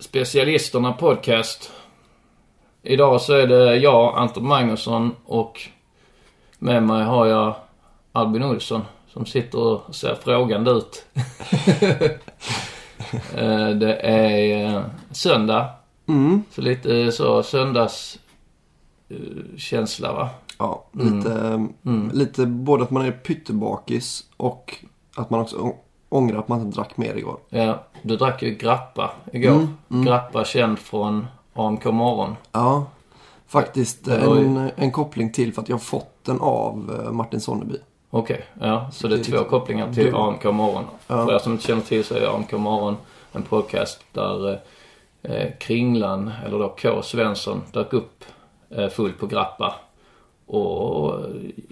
Specialisterna Podcast. Idag så är det jag, Anton Magnusson och med mig har jag Albin Olsson som sitter och ser frågande ut. Eh, det är eh, söndag. Så lite så söndagskänsla va? Ja, lite, lite både att man är pyttebakis och att man också ångrar att man inte drack mer igår. Ja, du drack ju grappa igår. Grappa känd från AMK morgon. Ja, faktiskt en, en koppling till för att jag har fått den av eh, Martin Sonneby. Okej, ja. Så det är Det två kopplingar till Du- AMK morgon. Ja. För er som inte känner till så är AMK morgon en podcast där eh, Kringlan, eller då K. Svensson, dök upp eh, full på grappa. Och eh,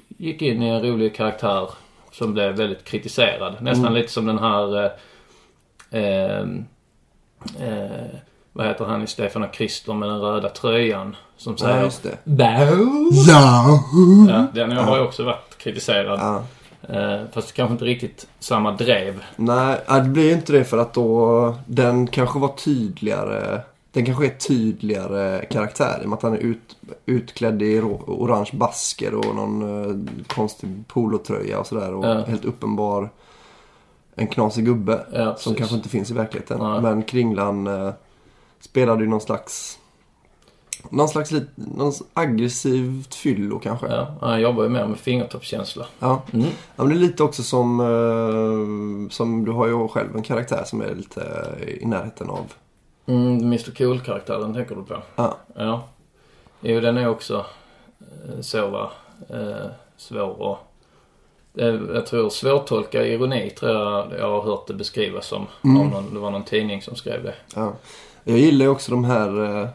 gick in i en rolig karaktär som blev väldigt kritiserad. Nästan Mm. lite som den här... Eh, eh, vad heter han i Stefan och Krister med den röda tröjan? Som säger... Ja, just det. Bow! Ja! Ja, den har ju också varit kritiserad. ja. Eh, fast kanske inte riktigt samma drev. Nej, det blir ju inte det för att då den kanske var tydligare. Den kanske är tydligare karaktär i och med att han är ut, utklädd i orange basker och någon eh, konstig polotröja och sådär. Och Ja. helt uppenbar en knasig gubbe. Ja, som kanske inte finns i verkligheten. Nej. Men Kringlan eh, spelade ju någon slags någon slags lit, någon aggressivt fyllo kanske. Ja, han jobbar ju mer med fingertoppskänsla. Ja. Mm. ja men det är lite också som, eh, som du har ju själv en karaktär som är lite i närheten av. Mm, Mr Cool-karaktären tänker du på? Ja. Ja. Jo, den är också eh, så va. Eh, svår och... Eh, jag tror svårtolkad ironi tror jag jag har hört det beskrivas som. Mm. Någon, det var någon tidning som skrev det. Ja. Jag gillar ju också de här eh,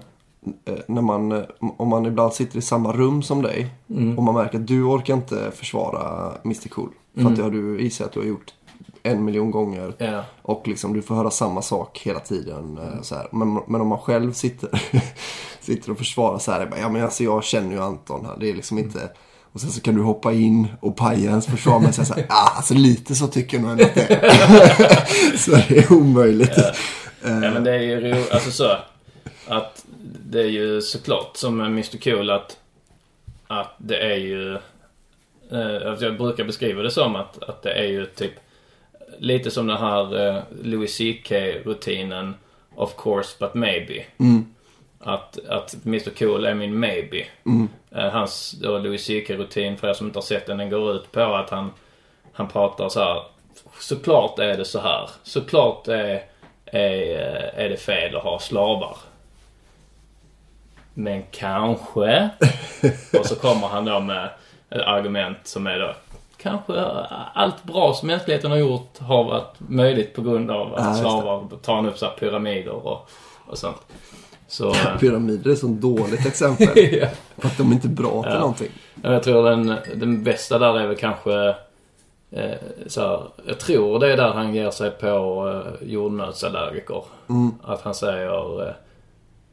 eh, när man, om man ibland sitter i samma rum som dig Mm. och man märker att du orkar inte försvara Mr Cool. För Mm. att det har du visat att du har gjort en miljon gånger. Ja. Och liksom du får höra samma sak hela tiden. eh, Så här. Men, men om man själv sitter, sitter och försvarar så här. Ja men alltså jag känner ju Anton här. Det är liksom inte... Och sen så kan du hoppa in och paja ens försvar med säga så här. Ah, alltså lite så tycker jag nog ändå att det är. så det är omöjligt. Ja men det är ju ro- alltså så. Att det är ju såklart som Mr Cool att, att det är ju... Eh, alltså jag brukar beskriva det som att, att det är ju typ lite som den här eh, Louis CK-rutinen Of course but maybe. Att, att Mr Cool är min maybe. Eh, hans då Louis CK-rutin för er som inte har sett den, den går ut på att han, han pratar så här. Såklart är det så här. Såklart är, är, är det fel att ha slavar. Men kanske. Och så kommer han då med ett argument som är då kanske allt bra som mänskligheten har gjort har varit möjligt på grund av att slavar tar upp så pyramider och, och sånt. Så, Pyramider är ett sånt dåligt exempel. ja. För att de är inte bra till Ja. någonting. Jag tror den, den bästa där är väl kanske eh, så här, Jag tror det är där han ger sig på eh, jordnötsallergiker. Att han säger eh,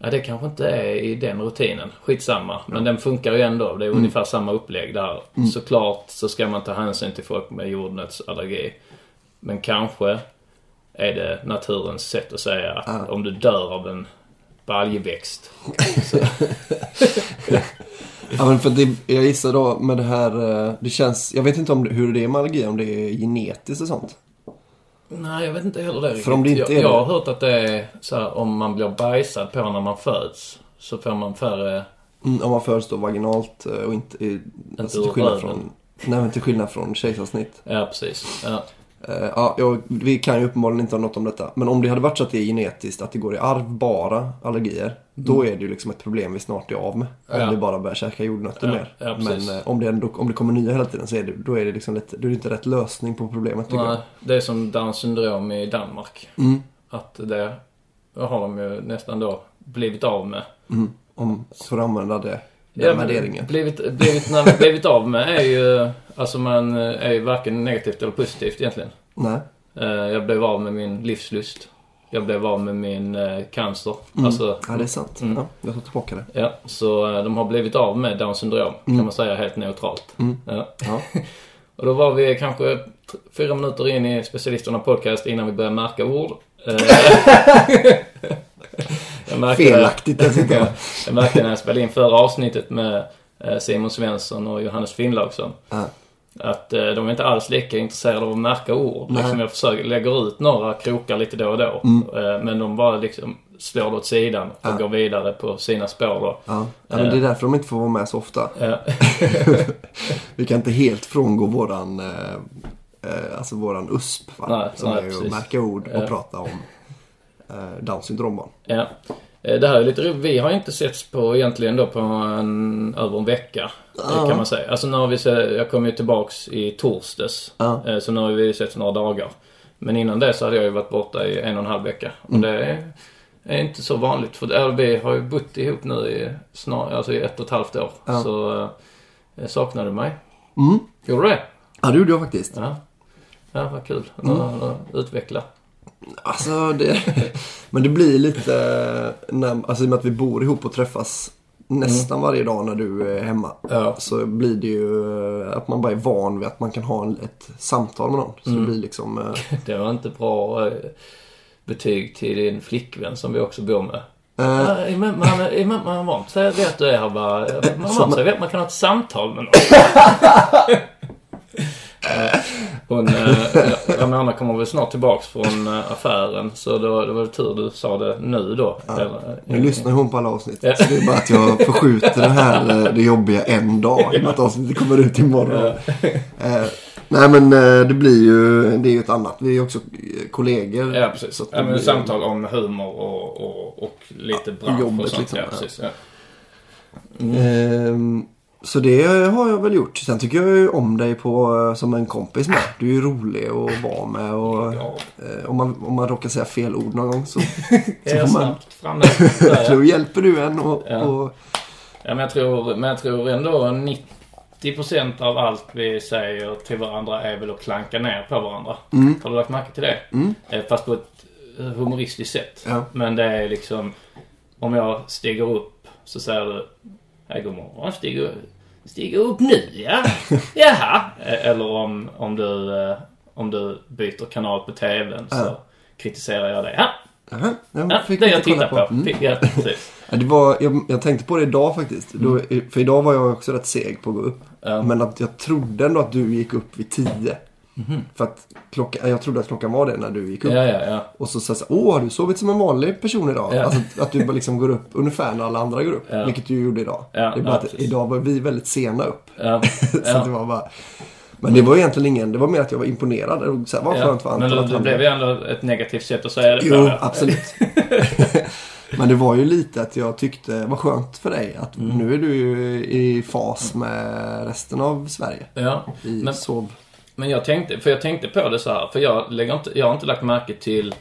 Ja, det kanske inte är i den rutinen. Skitsamma. Men den funkar ju ändå. Det är ungefär samma upplägg där. Såklart så ska man ta hänsyn till folk med jordnötsallergi. Men kanske är det naturens sätt att säga att om du dör av en baljväxt. Ja, men för det, jag gissar då med det här, eh, det känns, jag vet inte om, hur det är med allergi, om det är genetiskt och sånt. Nej, jag vet inte heller det riktigt. För om det inte jag, är jag det- har hört att det är så här, om man blir bajsad på när man föds. Så får man färre... Mm, om man föds då vaginalt eh, och inte, i- alltså till skillnad från, nej men till skillnad från kejsarsnitt. Ja, precis. Ja. Eh, ja, jag, vi kan ju uppenbarligen inte ha något om detta. Men om det hade varit så att det är genetiskt, att det går i arv bara allergier. Då är det ju liksom ett problem vi snart är av med. Om Mm. Ja. vi bara börjar käka jordnötter Ja, mer. ja, men eh, om det, ändå, om det kommer nya hela tiden så är det, då är det liksom lite, då är det inte rätt lösning på problemet tycker Nej, det är som Downs syndrom i Danmark. Mm. Att det har de ju nästan då blivit av med. jag. Mm. Om, för att använda det, den Ja, värderingen. Blivit, blivit, blivit av med är ju... Alltså man är ju varken negativt eller positivt egentligen. Nej. Eh, Jag blev av med min livslust. Jag blev av med min eh, cancer. Alltså, Mm. Ja, det är sant. Mm. Ja, jag tar tillbaka det. Ja, så eh, de har blivit av med Downs syndrom, kan man säga helt neutralt. Ja. Mm. Ja. och då var vi kanske fyra minuter in i specialisterna podcast innan vi började märka ord. Jag märkte, Felaktigt dessutom. jag märkte när jag spelade in förra avsnittet med Simon Svensson och Johannes Finnlaugsson. Ja. Att eh, de är inte alls lika intresserade av att märka ord. Nej. Liksom jag försöker, lägger ut några krokar lite då och då. Eh, men de bara liksom slår det åt sidan och Ja. går vidare på sina spår då. Ja. ja, men det är därför de inte får vara med så ofta. Ja. Vi kan inte helt frångå våran, eh, eh, alltså våran USP. Va? Nej, som nej, är ju att precis. märka ord och prata om eh, Downs syndrombarn. Ja. Eh, Det här är lite roligt. Vi har inte setts på egentligen då på en, över en vecka. eh, Kan man säga. Alltså nu har vi sett, jag kom ju tillbaks i torsdags. Ja. Eh, Så nu har vi setts några dagar. Men innan det så hade jag ju varit borta i en och en halv vecka. Och Mm. det är, är inte så vanligt. För vi har ju bott ihop nu i, snar, alltså i ett och ett halvt år. Ja. Så jag saknade mig. Mm. Gjorde du det? Ja, det gjorde jag faktiskt. Ja. Ja, vad kul. Mm. utveckla. Alltså, det... Men det blir lite... När, alltså i och med att vi bor ihop och träffas nästan varje dag när du är hemma. Ja. Så blir det ju att man bara är van vid att man kan ha ett samtal med någon. Så det blir liksom... eh, Det var inte bra eh, betyg till din flickvän som vi också bor med. vant sig vid att du är här bara. Sig vid att man kan ha ett samtal med någon. Eh, Hon, eh, Ramona kommer väl snart tillbaks från eh, affären. Så det var, det var tur du sa det nu då. Eller, Nu lyssnar hon på alla avsnitt. Ja. Så det är bara att jag förskjuter det här, eh, det jobbiga en dag. Med att avsnittet kommer ut imorgon. Eh, nej men eh, det blir ju, det är ju ett annat. Vi är ju också eh, kollegor. Ja, precis. Så Ja, men blir- samtal om humor och, och, och lite bransch jobbet och sånt. liksom, ja, ja. precis. Ja. Ehm, så det har jag väl gjort. Sen tycker jag ju om dig på, eh, som en kompis med. Du är ju rolig att vara med och Ja. eh, om, man, om man råkar säga fel ord någon gång så, Är jag så får man, framme? Där, så hjälper du en och, Ja. och Ja, men jag tror, men jag tror ändå 90% av allt vi säger till varandra är väl att klanka ner på varandra. Har du lagt märke till det? Eh, Fast på ett humoristiskt sätt. Ja. Men det är liksom, om jag stiger upp så säger du Hej god morgon, stiger, stiger upp nu ja? Jaha. Eh, Eller om, om, du, eh, om du byter kanal på TVn så Ja. kritiserar jag dig. Ja, Aha, ja, ja fick det jag tittar på. Mm. Fick- Ja. Ja, det var, jag, jag tänkte på det idag faktiskt. Då, för idag var jag också rätt seg på att gå upp. Mm. Ja. Men att jag trodde ändå att du gick upp vid tio. För att klockan, jag trodde att klockan var det när du gick upp. Ja, ja, ja. Och så sa jag åh har du sovit som en vanlig person idag? Alltså att- du bara liksom går upp ungefär när alla andra går upp. Vilket du gjorde idag. Det är bara att idag var vi väldigt sena upp. så det var bara... Men det var egentligen ingen, det var mer att jag var imponerad. Och så här, vad skönt för men Anton då han... blev det ändå ett negativt sätt att säga det Jo, ja. absolut. Men det var ju lite att jag tyckte, vad skönt för dig att Mm. nu är du ju i fas med resten av Sverige. Ja, I men, sov... men jag tänkte, för jag tänkte på det så här, för jag, lägger inte, jag har inte lagt märke till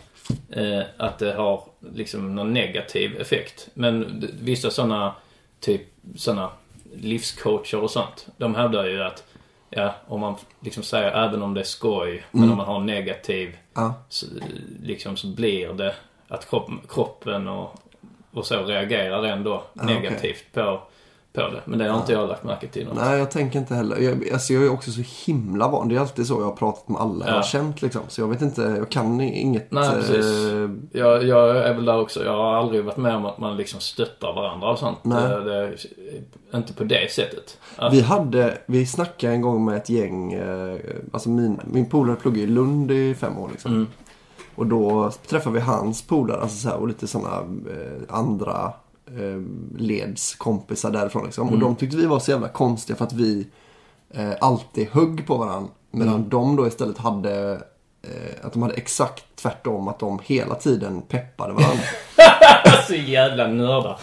eh, att det har liksom någon negativ effekt. Men vissa sådana, typ sådana livscoacher och sånt, de hävdar ju att Ja, om man liksom säger även om det är skoj, men om man har negativ, Ja. så, liksom så blir det att kropp, kroppen och, och så reagerar ändå negativt på, på det. Men det har inte jag lagt märke till. någonsin. Nej, jag tänker inte heller. Jag, alltså jag är också så himla van. Det är alltid så jag har pratat med alla jag Ja. har känt liksom. Så jag vet inte, jag kan inget. Nej, precis. eh, Jag, jag är väl där också. Jag har aldrig varit med om att man liksom stöttar varandra och sånt. Nej. Det, det, inte på det sättet. Att, Vi hade, vi snackade en gång med ett gäng, eh, alltså min, min polare pluggade i Lund i fem år liksom. Mm. Och då träffade vi hans polare, alltså så här, och lite sådana eh, andra eh, ledskompisar därifrån liksom. Mm. Och de tyckte vi var så jävla konstiga för att vi eh, alltid högg på varandra. Medan Mm. de då istället hade, att de hade exakt tvärtom, att de hela tiden peppade varandra. så jävla nördar.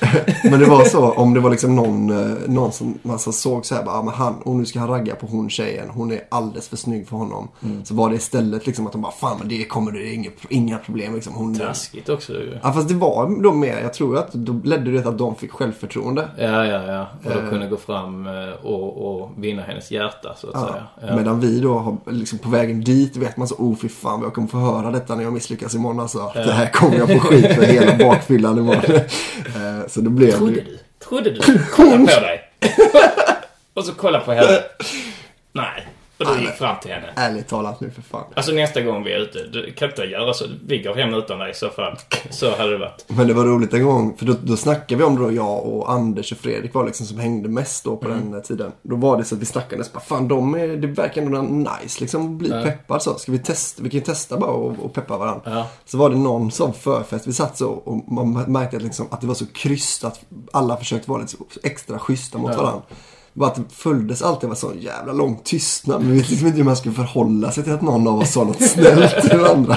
Men det var så, om det var liksom någon, eh, någon som man så såg så här, bara, ah, men han, och nu ska han ragga på hon tjejen, hon är alldeles för snygg för honom. Mm. Så var det istället liksom att de bara, fan men det kommer det är inga, inga problem liksom. Hon, Taskigt också ju. Ja fast det var då mer, jag tror att då ledde det till att de fick självförtroende. Ja, ja, ja. Och då kunde gå fram eh, och, och vinna hennes hjärta så att Ja. säga. Ja. Medan vi då har, liksom på vägen dit vet man så, oh fy fan jag kommer få höra detta när jag misslyckas imorgon alltså. Det här kommer jag få skit för hela bakfyllan imorgon. Eh, så det blev Trodde du? Trodde du? Kolla på dig. och så kolla på henne. Nej. Och du gick fram till henne. Ärligt talat nu för fan. Alltså nästa gång vi är ute, du kan inte göra så. Vi går hem utan dig i så fall. Så hade det varit. Men det var roligt en gång, för då, då snackade vi om då jag och Anders och Fredrik var liksom som hängde mest då på den eh, tiden. Då var det så att vi snackade så bara, fan de är, det verkar ändå nice liksom, bli peppad så. Ska vi testa, vi kan ju testa bara och, och peppa varandra. Ja. Så var det någon som förfest, vi satt så och man märkte att, liksom, att det var så krysst att alla försökte vara lite extra schyssta mot varandra. Bara att det följdes alltid av en sån jävla lång tystnad. Men vi visste liksom inte hur man skulle förhålla sig till att någon av oss sa något snällt till den andra.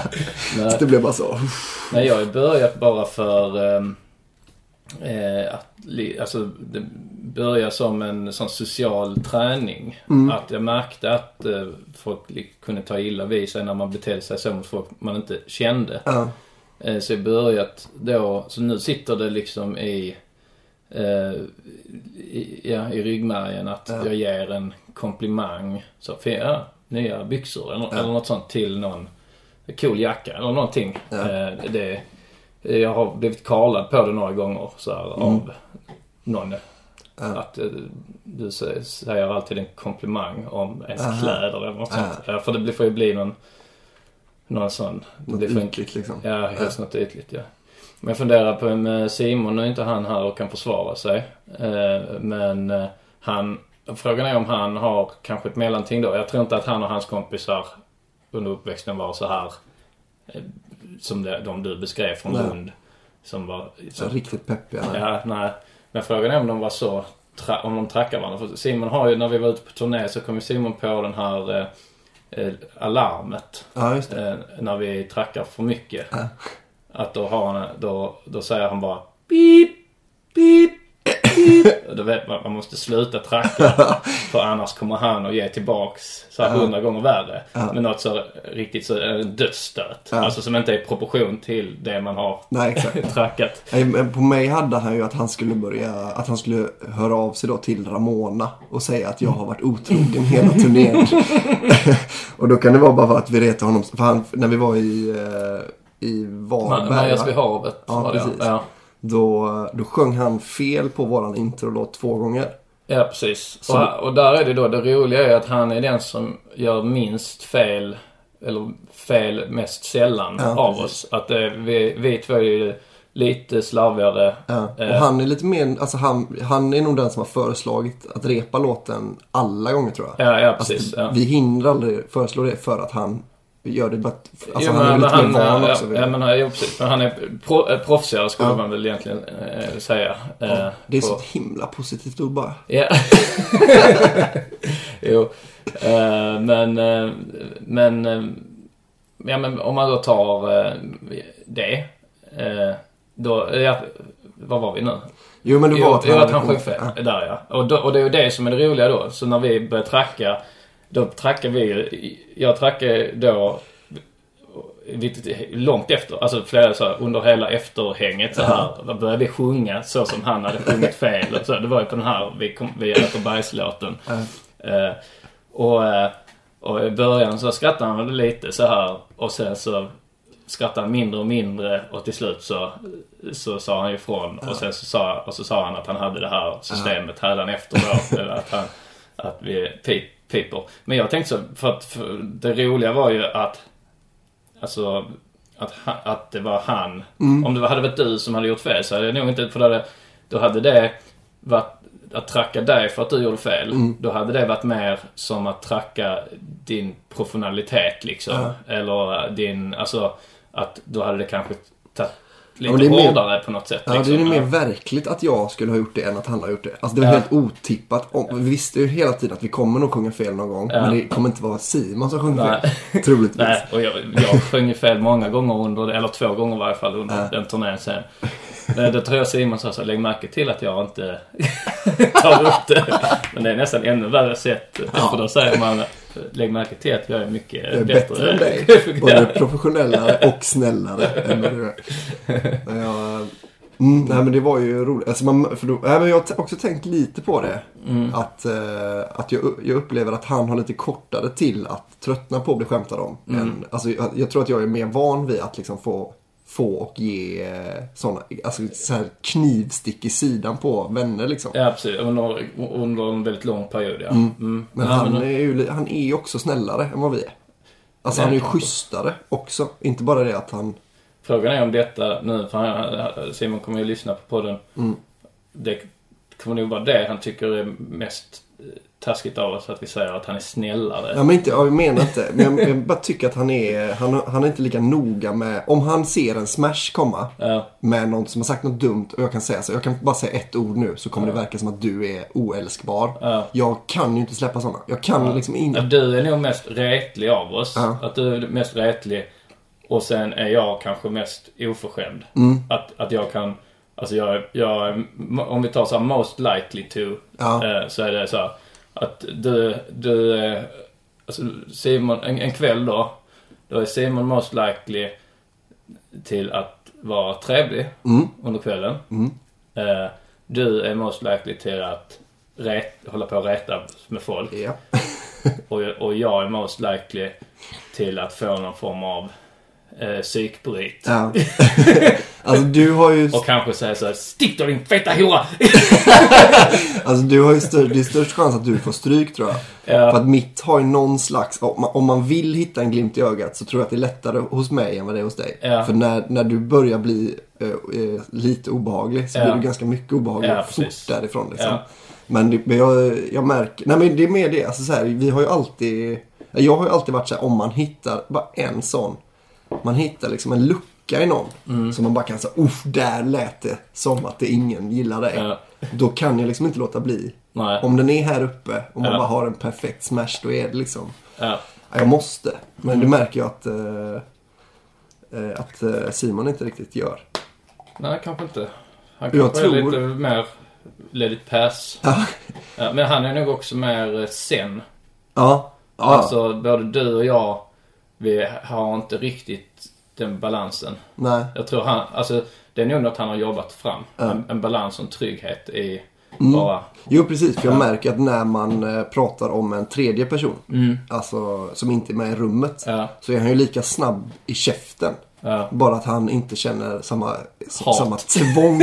Så det blev bara så. Nej, jag har börjat bara för ehm, eh, att, alltså det började som en sån social träning. Att jag märkte att eh, folk kunde ta illa vid sig när man betedde sig så mot folk man inte kände. Ja. Eh, Så jag börjat då, så nu sitter det liksom i, eh, i, ja, i ryggmärgen att jag ger en komplimang. Så, för, ja, nya byxor eller, eller något sånt till någon. Cool jacka eller någonting. Eh, det, jag har blivit karlad på det några gånger så här, av någon. Att eh, du sä- säger alltid en komplimang om ens kläder eller något sånt. Ja, för det får ju bli någon, någon sån. Något ytligt liksom. Ja, helst något ytligt ja. Men jag funderar på med Simon, nu är inte han här och kan försvara sig. Eh, Men eh, han, frågan är om han har kanske ett mellanting då. Jag tror inte att han och hans kompisar under uppväxten var så här eh, som det, de du beskrev från Nej. Lund. Som var... Så riktigt peppiga. Ja, nej. Men frågan är om de var så, om de trackar varandra. För Simon har ju, när vi var ute på turné så kom ju Simon på den här eh, eh, alarmet. Ja, just. Eh, när vi trackar för mycket. Att då har han, då, då säger han bara pip, pip, pip. Då vet man, man måste sluta tracka. för annars kommer han att ge tillbaks så här hundra gånger värre. Men något så riktigt så en dödsstöt. Alltså som inte är i proportion till det man har Nej, exakt. trackat. Nej, men På mig hade han ju att han skulle börja, att han skulle höra av sig då till Ramona och säga att jag har varit otrogen hela turnén. och då kan det vara bara för att vi retar honom, för han, när vi var i, eh, i Varberg. Majas vid havet Ja, precis. ja. Då, då sjöng han fel på våran introlåt två gånger. Ja, precis. Och, och där är det då, det roliga är att han är den som gör minst fel, eller fel mest sällan Ja, av precis. oss. Att eh, vi, vi två är ju lite slarvigare. Ja. Och Eh, han är lite mer, alltså han, han är nog den som har föreslagit att repa låten alla gånger tror jag. Ja, ja precis. Alltså. Vi hinner aldrig föreslå det för att han gör det bara, alltså Jo, han är lite men mer van också. Ja, men, ja, precis. Men han är pro, eh, proffsigare skulle Ja. man väl egentligen eh, säga. Eh, Det är på- så himla positivt ord bara. Ja. jo. Eh, men, eh, men, eh, ja, men om man då tar det. då, ja, var var vi nu? Jo, men det var Jo, att jo, han att hade han sjöng fel. Där ja. Och, då, och det är ju det som är det roliga då. Så när vi började tracka, då trackade vi Jag trackade då långt efter, alltså flera så här, under hela efterhänget så här. Då började vi sjunga så som han hade sjungit fel. Och så, det var ju på den här Vi, kom, vi äter bajslåten. Eh, och, eh, och i början så skrattade han väl lite så här och sen så skrattade han mindre och mindre och till slut så, så sa han ifrån. Och sen så sa, och så sa han att han hade det här systemet här efter då. att, han, att vi pip, piper. Men jag tänkte så, för att för det roliga var ju att Alltså att, att det var han. Om det hade varit du som hade gjort fel så hade jag nog inte... För då hade, då hade det varit att tracka dig för att du gjorde fel. Då hade det varit mer som att tracka din professionalitet liksom. Eller din... Alltså att då hade det kanske tagit lite det är mer- hårdare på något sätt. Ja, det liksom. är mer verkligt att jag skulle ha gjort det än att han har gjort det. Alltså det var Ja. helt otippat. Om, vi visste ju hela tiden att vi kommer nog sjunga fel någon gång. Ja. Men det kommer inte vara Simon som sjunger Nej. fel. Troligtvis. Nej, och jag, jag sjöng fel många gånger under, eller två gånger i varje fall under den turnén sen. Det, det tror jag Simon sa så lägg märke till att jag inte tar upp det. Men det är nästan ännu värre sätt. För då säger man, lägg märke till att jag är mycket Jag är bättre än dig. Både professionellare och snällare än vad du är. Jag, mm, nej men det var ju roligt. Alltså man, för då, nej, men jag har också tänkt lite på det. Mm. Att, eh, att jag, jag upplever att han har lite kortare till att tröttna på att bli skämtad om. Mm. Än, alltså, jag, jag tror att jag är mer van vid att liksom få få och ge eh, såna, alltså så här knivstick i sidan på vänner liksom. Ja, precis. Under, under en väldigt lång period, ja. Mm. Men Ja, han men- är ju han är ju också snällare än vad vi är. Alltså Ja, han är ju schysstare också. Inte bara det att han... Frågan är om detta nu, för han, Simon kommer ju lyssna på podden. Mm. Det kommer nog vara det han tycker är mest eh, taskigt av oss, att vi säger att han är snällare. Ja, men inte, ja, jag menar inte. Men jag, jag bara tycker att han är, han, han är inte lika noga med... Om han ser en smash komma Ja. med någon som har sagt något dumt och jag kan säga så. Jag kan bara säga ett ord nu så kommer det verka som att du är oälskbar. Ja. Jag kan ju inte släppa sådana. Jag kan liksom inte... du är nog mest retlig av oss. Ja. Att du är mest retlig. Och sen är jag kanske mest oförskämd. Mm. Att, att jag kan... Alltså jag, jag Om vi tar så här most likely to. Ja. Eh, så är det så här. Att du... du alltså Simon, en, en kväll då. Då är Simon most likely till att vara trevlig Mm. under kvällen. Eh, du är most likely till att ret, hålla på och reta med folk. Ja. Och, och jag är most likely till att få någon form av eh, psykbryt. ja. alltså du har ju... Och kanske säga så här, Stick då din feta hora! Alltså du har ju stör, det är störst chans att du får stryk tror jag. Ja. För att mitt har ju någon slags, om man, om man vill hitta en glimt i ögat så tror jag att det är lättare hos mig än vad det är hos dig. Ja. För när, när du börjar bli eh, lite obehaglig så Ja. blir du ganska mycket obehaglig Ja, fort därifrån liksom. Men, det, men jag, jag märker, nej men det är mer det, alltså så här, vi har ju alltid, jag har ju alltid varit så här, om man hittar bara en sån, man hittar liksom en lucka i någon. Mm. Så man bara kan säga, uff, där lät det som att det ingen gillar dig. Ja. Då kan jag liksom inte låta bli. Nej. Om den är här uppe och man Ja. bara har en perfekt smash, då är det liksom... Ja. Ja, jag måste. Men Mm. det märker jag att, eh, eh, att eh, Simon inte riktigt gör. Nej, kanske inte. Han Jag kanske är tror- lite mer let it pass. Ja. Men han är nog också mer eh, sen. Ja. ja. Alltså, både du och jag, vi har inte riktigt den balansen. Nej. Jag tror han, alltså det är nog något han har jobbat fram. En, en balans och en trygghet i Mm. bara... Jo, precis. För jag märker att när man eh, pratar om en tredje person, alltså som inte är med i rummet, Mm. Ja. så är han ju lika snabb i käften. Ja. Bara att han inte känner samma, Hat. samma tvång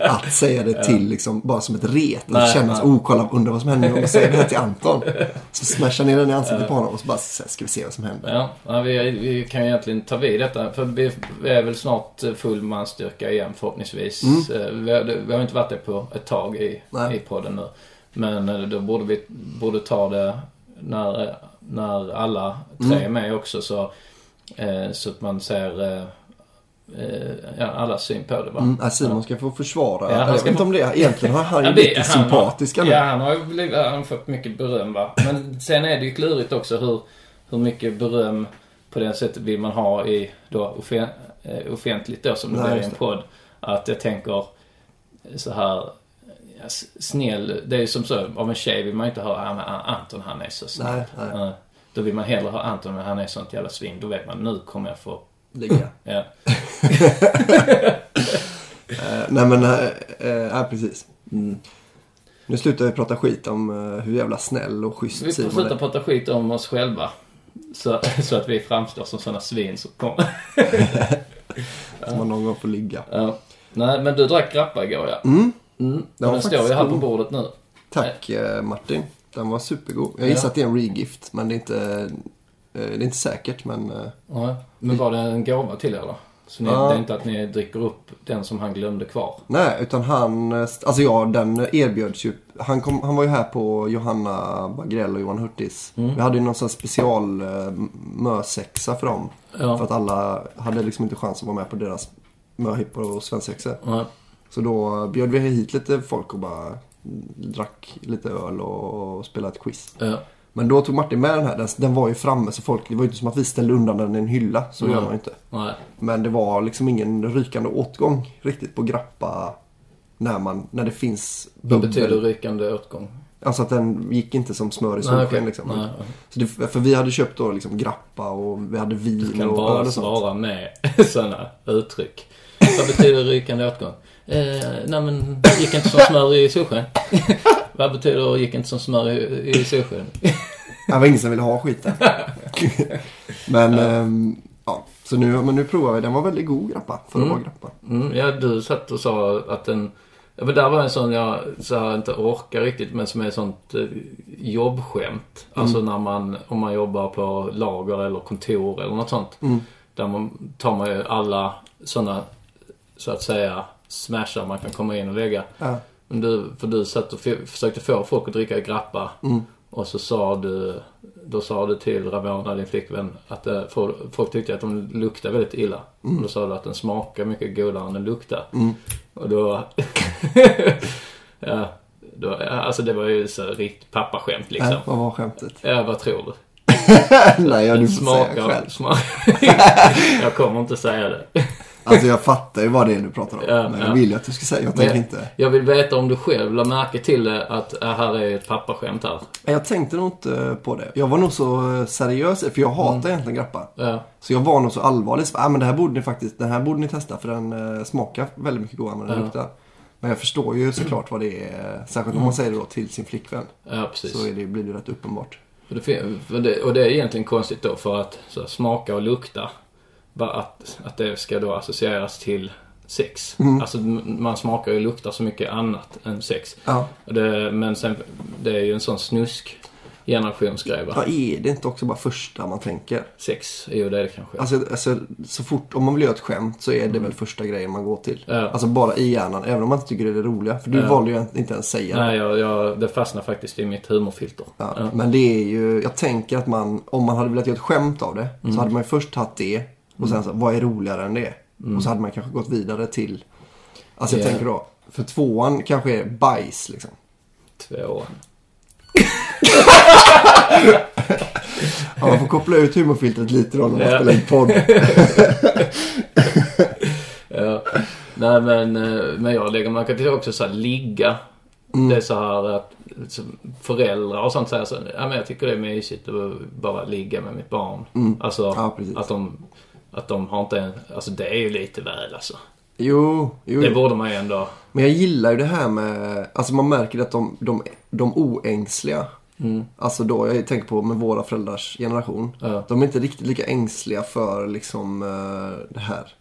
att säga det till, liksom, bara som ett ret. Att känna så, oh kolla, undrar vad som händer om jag säger det här till Anton. Så smashar ner den i ansiktet på honom och så bara, ska vi se vad som händer. Ja, ja vi, vi kan ju egentligen ta vid detta. För vi, är väl snart eh, full manstyrka igen förhoppningsvis. Eh, Vi, har, vi har inte varit det på ett tag i, Nej. i podden nu. Men eh, då borde vi borde ta det när, när alla tre är med också. Så, så att man ser eh, eh, ja, allas syn på det. Va? Mm, Simon ska få försvara. Ja, jag vet inte om det. Egentligen har han ju Ja, lite nu. Ja, han har ju blivit, han har fått mycket beröm va. Men sen är det ju klurigt också hur, hur mycket beröm på det sättet vill man ha i då offen, eh, offentligt då som det blir i en podd. Att jag tänker, så här snäll. Det är ju som så, av en tjej vill man ju inte höra "Ah, men Anton han är så snäll. Nej, nej. Då vill man hellre ha Anton men han är sånt jävla svin. Då vet man nu kommer jag få, Ligga. ja. Eh, nej men, eh, ja precis. Mm. Nu slutar vi prata skit om hur jävla snäll och schysst Vi får Simon sluta är. prata skit om oss själva. Så, så att vi framstår som sådana svin som kommer. Som man någon gång får ligga. Ja. Nej, men du drack grappa igår ja. Mm. Mm. Den står ju här på bordet nu. Tack Martin. Den var supergod. Jag gissar Ja. att det är en regift men det är inte, eh, det är inte säkert men eh, Ja. Men var det en gåva till er då? Så ni, Ja. det är inte att ni dricker upp den som han glömde kvar? Nej, utan han, eh, alltså ja, den erbjöds ju. Han, kom, han var ju här på Johanna Bagrell och Johan Hurtis. Mm. Vi hade ju någon sån special mösexa för dem. Ja. För att alla hade liksom inte chans att vara med på deras möhippor och svensexor. Ja. Så då bjöd vi hit lite folk och bara drack lite öl och, och spelade ett quiz. Ja. Men då tog Martin med den här. Den, den var ju framme så folk, det var ju inte som att vi ställde undan den i en hylla. Så Mm. gör man ju inte. Nej. Men det var liksom ingen rykande åtgång riktigt på grappa när, man, när det finns Vad bubbel. betyder rykande åtgång? Alltså att den gick inte som smör i Nej, solsken okej. liksom. Nej, ja. Så det, för vi hade köpt då liksom grappa och vi hade vin Du kan och bara och svara med sådana uttryck. Vad betyder rykande åtgång? Eh, nej men, gick inte som smör i solsken. Vad betyder gick inte som smör i, i solsken? Det var ingen som ville ha skiten. men, ehm, ja. Så nu, men nu provar vi. Den var väldigt god grappa för att vara grappa. Mm, ja, du satt och sa att den... Ja, men där var en sån jag så här, inte orkar riktigt men som är sånt eh, jobbskämt. Alltså när man, om man jobbar på lager eller kontor eller något sånt. Där man, tar man ju alla såna, så att säga, smashar man kan komma in och lägga. Ja. Men du, för du satt och försökte få folk att dricka grappa. Och så sa du, då sa du till Ramona, din flickvän, att eh, för, folk tyckte att de luktade väldigt illa. Och då sa du att den smakar mycket godare än den luktar. Och då... ja, då, alltså det var ju så riktigt pappaskämt liksom. Äh, vad var skämtet? Ja, vad tror du? Nej, ja, du får säga smakar, själv. smak... jag kommer inte säga det. Alltså jag fattar ju vad det är du pratar om. Ja, men ja. jag vill ju att du ska säga. Jag tänker inte. jag vill veta om du själv la märke till det, att äh, här är ett pappaskämt här. Jag tänkte nog inte på det. Jag var nog så eh, seriös, för jag hatar Mm. egentligen grappa. Ja. Så jag var nog så allvarlig. Så, ah, men det här borde ni faktiskt, den här borde ni testa för den eh, smakar väldigt mycket godare än den Ja. luktar. Men jag förstår ju såklart vad det är. Särskilt om man säger det då till sin flickvän. Ja, precis. Så det, blir det rätt uppenbart. För det, och det är egentligen konstigt då för att så, smaka och lukta. Att, att det ska då associeras till sex. Alltså m- man smakar och luktar så mycket annat än sex. Ja. Det, men sen, det är ju en sån snusk generationsgrej va? Vad är det inte också bara första man tänker? Sex är ju det kanske. Alltså, alltså så fort, om man vill göra ett skämt så är det väl första grejen man går till. Ja. Alltså bara i hjärnan, även om man inte tycker det är det roliga. För du Ja. valde ju inte ens säga det. Nej, jag, jag, det fastnar faktiskt i mitt humorfilter. Ja, Ja. Men det är ju, jag tänker att man, om man hade velat göra ett skämt av det. Mm. Så hade man ju först tagit det. Och sen så, vad är roligare än det? Och så hade man kanske gått vidare till, alltså jag Mm. Ja. tänker då. För tvåan kanske är bajs liksom. Tvåan. Ja, man får koppla ut humorfiltret lite då när man Ja. spelar in podd. Ja. Nej men, eh, men jag lägger märke till också så här, ligga. Mm. Det är så här att föräldrar och sånt säger så ja men jag tycker det är mysigt att bara ligga med mitt barn. Alltså Mm. Ja, precis. att de, att de har inte en, alltså det är ju lite väl alltså. Jo, jo. Det borde man ju ändå, Men jag gillar ju det här med, alltså man märker att de, de, de oängsliga. Alltså då, jag tänker på med våra föräldrars generation. Mm. Ja. De är inte riktigt lika ängsliga för liksom eh, det här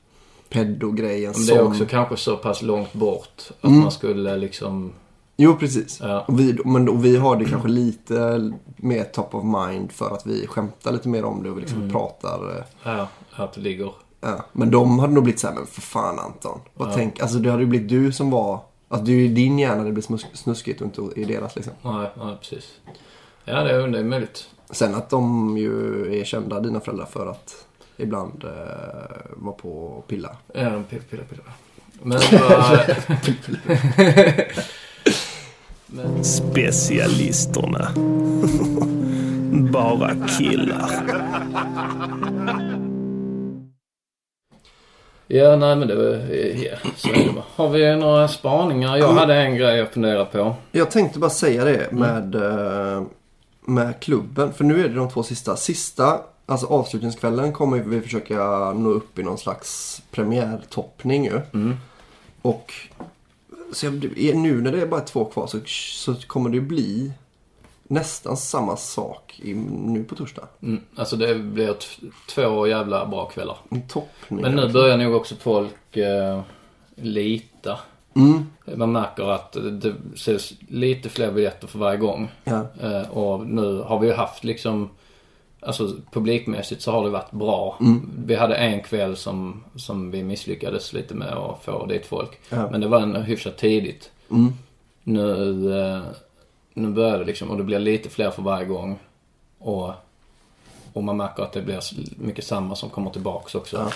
pedogrejen men det är som... också kanske så pass långt bort att Mm. man skulle liksom, Jo, precis. Ja. Och, vi, men, och vi har det kanske lite mer top of mind för att vi skämtar lite mer om det och vi liksom Mm. pratar. eh, ja, att det ligger, Ja. Men de hade nog blivit så här, men för fan Anton. Vad tänk, alltså det hade ju blivit du som var, alltså det är ju din hjärna det blir snuskigt och inte i deras liksom. nej, nej precis. Ja det är, det är möjligt. Sen att de ju är kända, dina föräldrar, för att ibland eh, vara på och pilla. Ja, de pillar, pillar, pillar. Men vad... Specialisterna. Bara killar. Ja, nej men det var... Ja, så är det bara. Har vi några spaningar? Jag hade en grej jag funderade på. Jag tänkte bara säga det Mm. med, eh, med klubben. För nu är det de två sista. Sista, alltså avslutningskvällen kommer vi försöka nå upp i någon slags premiärtoppning ju. Mm. Och så nu när det är bara två kvar så, så kommer det bli nästan samma sak i, nu på torsdag. Mm, alltså det blir två jävla bra kvällar. Toppning. Men nu börjar nog också folk eh, lita. Mm. Man märker att det säljs lite fler biljetter för varje gång. Ja. Eh, och nu har vi ju haft liksom, alltså publikmässigt så har det varit bra. Mm. Vi hade en kväll som, som vi misslyckades lite med att få dit folk. Ja. Men det var en hyfsat tidigt. Mm. Nu, eh, nu börjar det liksom, och det blir lite fler för varje gång. Och, och man märker att det blir mycket samma som kommer tillbaks också. Ja.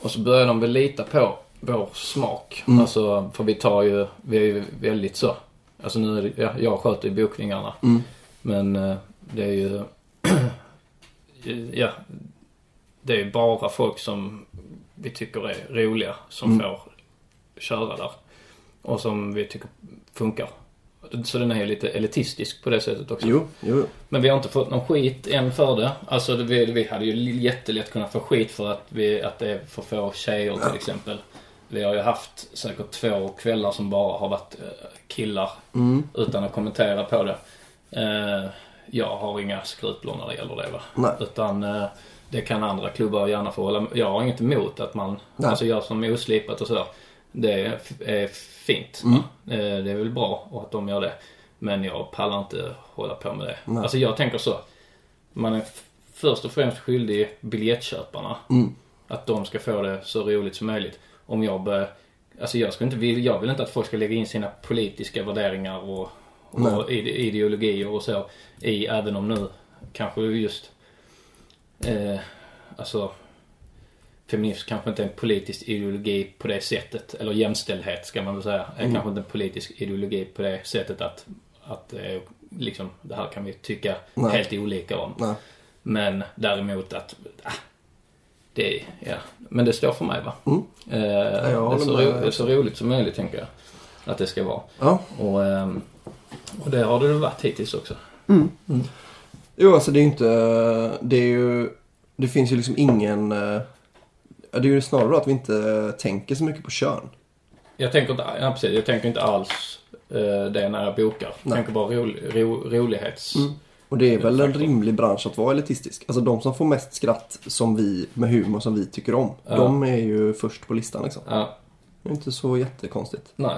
Och så börjar de väl lita på vår smak. Mm. Alltså, för vi tar ju, vi är ju väldigt så. Alltså nu är det, ja, jag sköter ju bokningarna. Mm. Men eh, det är ju, ja, det är bara folk som vi tycker är roliga som Mm. får köra där. Och som vi tycker funkar. Så den är ju lite elitistisk på det sättet också. Jo, jo. Men vi har inte fått någon skit än för det. Alltså vi, vi hade ju jättelätt kunnat få skit för att, vi, att det är för få tjejer till exempel. Vi har ju haft säkert två kvällar som bara har varit eh, killar utan att kommentera på det. Jag har inga skrupler när det gäller det va. Nej. Utan eh, det kan andra klubbar gärna få hålla Jag har inget emot att man Nej. alltså gör som oslipat och sådär. Det är, är fint. va? Eh, det är väl bra att de gör det. Men jag pallar inte hålla på med det. Alltså jag tänker så. Man är först och främst skyldig biljettköparna. Att de ska få det så roligt som möjligt. Om jag börjar... Alltså jag, ska inte, jag vill inte att folk ska lägga in sina politiska värderingar och, och ide- ideologier och så i, även om nu kanske just... Eh, alltså feminism kanske inte är en politisk ideologi på det sättet. Eller jämställdhet ska man väl säga. Är kanske inte en politisk ideologi på det sättet att, att eh, liksom, det här kan vi tycka Nej. helt olika om. Nej. Men däremot att, ah, det är, ja. Men det står för mig va? Mm. Eh, det, är så, ro, så roligt som möjligt tänker jag. Att det ska vara. Ja. Och, ehm, och det har det varit hittills också. Jo, alltså det är inte... Det är ju... Det finns ju liksom ingen... eh, ja, Det är ju snarare att vi inte tänker så mycket på kön. Jag tänker inte, ja, precis, jag tänker inte alls eh, det när jag bokar. Jag Nej. tänker bara ro, ro, rolighets... Och det är väl en rimlig bransch att vara elitistisk. Alltså de som får mest skratt som vi, med humor som vi tycker om. De är ju först på listan liksom. Ja, Det är inte så jättekonstigt. nej.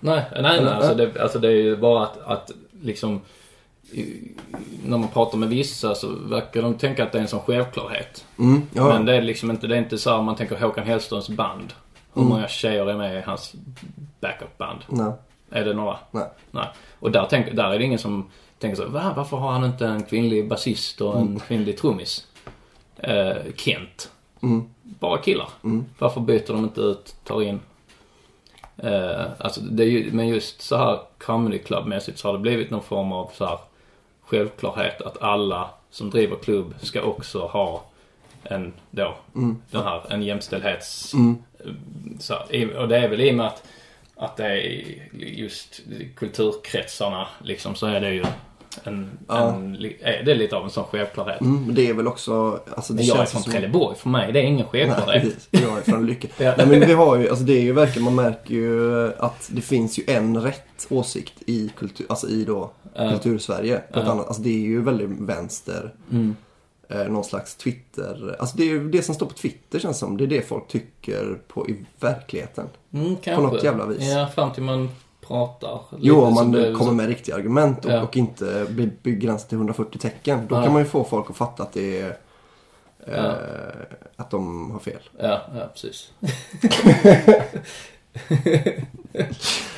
Nej, nej, nej. Alltså det, alltså det är ju bara att, att liksom... i- När man pratar med vissa så verkar de tänka att det är en sån självklarhet. Mm, ja. Men det är liksom inte, det är inte så här man tänker Håkan Hellströms band. Hur Mm. många tjejer är med i hans backupband? Nej. Är det några? Nej. Nej. Och där, tänk, där är det ingen som tänker så Va, varför har han inte en kvinnlig basist och en Mm. kvinnlig trummis? Eh, Kent. Bara killar. Varför byter de inte ut, tar in? Eh, alltså det är ju, men just så här comedy club-mässigt så har det blivit någon form av så här självklarhet att alla som driver klubb ska också ha en då, den här, en jämställdhets... Så, här, i- och det är väl i och med att, att det är just kulturkretsarna liksom så är det ju en, en, li- är det är lite av en sån självklarhet. Mm, det är väl också... Alltså det Men jag är från som... Trelleborg, för mig det är ingen Nej, självklarhet. precis. Jag är från Lycka. Ja. Nej, men vi har ju, alltså det är ju verkligen, man märker ju att det finns ju en rätt åsikt i kultur, alltså i då kultursverige. På ett annat, alltså det är ju väldigt vänster. Mm. Eh, någon slags Twitter, alltså det är ju det som står på Twitter känns som. Det är det folk tycker på i verkligheten. Mm, kanske. något jävla vis. Ja, fram till man pratar. Jo, om man kommer så- med riktiga argument och, Ja. och inte blir begränsad till 140 tecken. Då Ja. kan man ju få folk att fatta att det är Ja. eh, att de har fel. Ja, ja precis.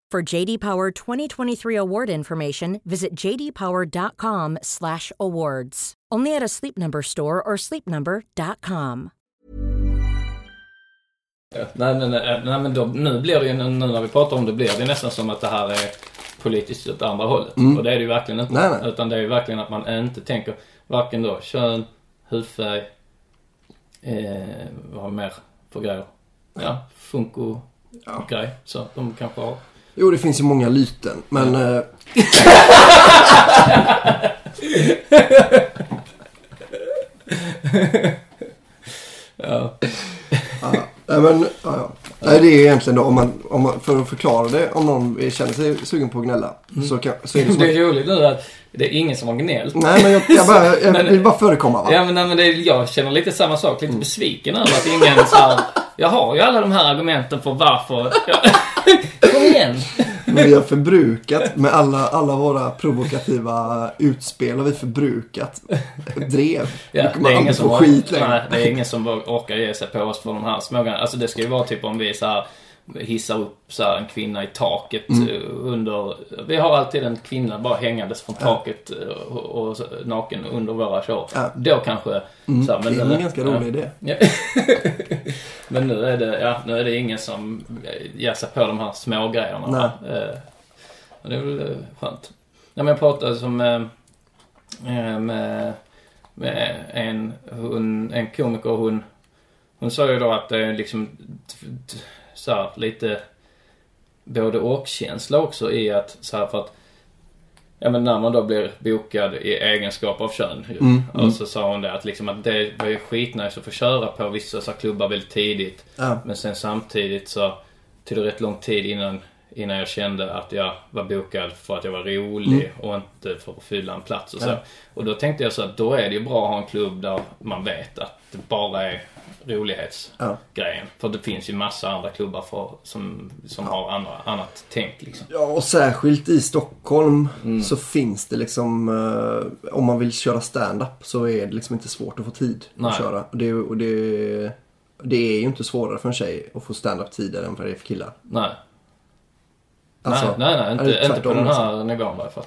For JD Power 2023 award information, visit jdpower.com/awards. Only at a Sleep Number store or sleepnumber.com. Nej, nej, nej, nej men då, nu blir det ju, nu när vi pratar om det, blir det nästan som att det här är politiskt åt andra hållet. Och det är det ju verkligen inte. Nej, nej. Utan det är ju verkligen att man inte tänker varken då kön, hudfärg, eh, vad har vi mer för grejer? Ja, funko grej. Så de kanske har. Jo, det finns ju många lyten. Men... eh, Ja. ja, men, ja, ja. Nej, det är egentligen då om man, om man, för att förklara det, om någon känner sig sugen på att gnälla. Så, kan, så är det som Det är roligt nu att det är ingen som har gnällt. Nej, men jag, jag, bara, jag Men- vill bara förekomma va? Ja men, nej, men det, jag känner lite samma sak, Mm. lite besviken över att ingen så här, Jag har ju alla de här argumenten för varför. Jag, kom igen! Men vi har förbrukat, med alla, alla våra provokativa utspel har vi förbrukat. Drev. Ja, det är ingen som få var- skit längre. Nej, det är ingen som orkar ge sig på oss för de här smågrejerna. Alltså det ska ju vara typ om vi så här hissar upp så här en kvinna i taket Mm. eh, under... Vi har alltid en kvinna bara hängandes från taket eh, och, och naken under våra show. Ja. Mm. Då kanske... Så här, det är nu- en ganska rolig idé. Ja. men nu är, det, ja, nu är det ingen som ger sig på de här små grejerna. Nej. Eh, det är väl eh, skönt. Ja, men jag pratade som eh, eh, med, med en, hon, en komiker. Hon, hon sa ju då att det är liksom så här, lite både och-känsla också i att så här för att Ja men när man då blir bokad i egenskap av kön. ju. Mm, och så sa hon det att liksom att det var ju skitnice att få köra på vissa så klubbar väldigt tidigt. Ja. Men sen samtidigt så tog det rätt lång tid innan, innan jag kände att jag var bokad för att jag var rolig och inte för att fylla en plats och så. Mm. Ja. Och då tänkte jag så att då är det ju bra att ha en klubb där man vet att det bara är rolighetsgrejen. För det finns ju massa andra klubbar för, som, som har andra, annat tänk liksom. Ja, och särskilt i Stockholm Mm. så finns det liksom, eh, om man vill köra stand-up så är det liksom inte svårt att få tid Nej. att köra. Och det, och det, det är ju inte svårare för en tjej att få stand-up tider än vad det är för killar. Nej. Alltså, nej, nej, nej. Inte, inte på den här nivån i alla fall.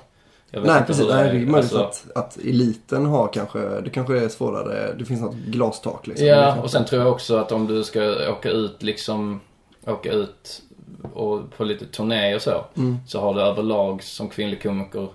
Nej, precis. Nej, det är möjligt alltså- att, att eliten har kanske, det kanske är svårare, det finns något glastak liksom. Ja, och sen tror jag också att om du ska åka ut liksom, åka ut och på lite turné och så. Mm. Så har du överlag som kvinnlig komiker,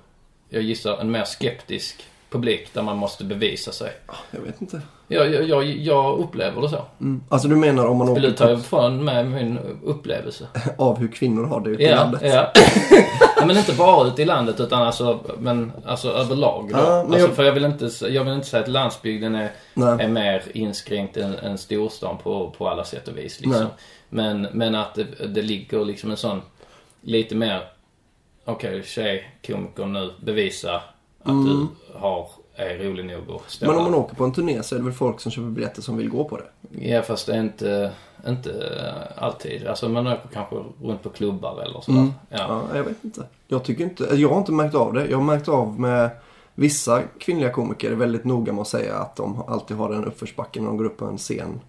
jag gissar en mer skeptisk publik där man måste bevisa sig. Jag vet inte. Jag, jag, jag, upplever det så. Mm. Alltså du menar om man Vill du åker ta ifrån med min upplevelse? av hur kvinnor har det ute i Ja, landet? ja. ja. Men inte bara ute i landet utan alltså, men, alltså överlag då. Ja, alltså, jag- För jag vill, inte, jag vill inte säga att landsbygden är, Nej. är mer inskränkt än, än storstan på, på alla sätt och vis. Liksom. Nej. Men, men att det, det ligger liksom en sån lite mer, okej tjej, komiker nu, bevisa att du har, är rolig nog att stå Mm. Men om man åker på en turné så är det väl folk som köper biljetter som vill gå på det? Ja fast det är inte, inte alltid. Alltså man åker kanske runt på klubbar eller sådär. Mm. Ja. Ja, jag vet inte. Jag tycker inte, jag har inte märkt av det. Jag har märkt av med vissa kvinnliga komiker är väldigt noga med att säga att de alltid har en uppförsbacke när de går upp på en scen.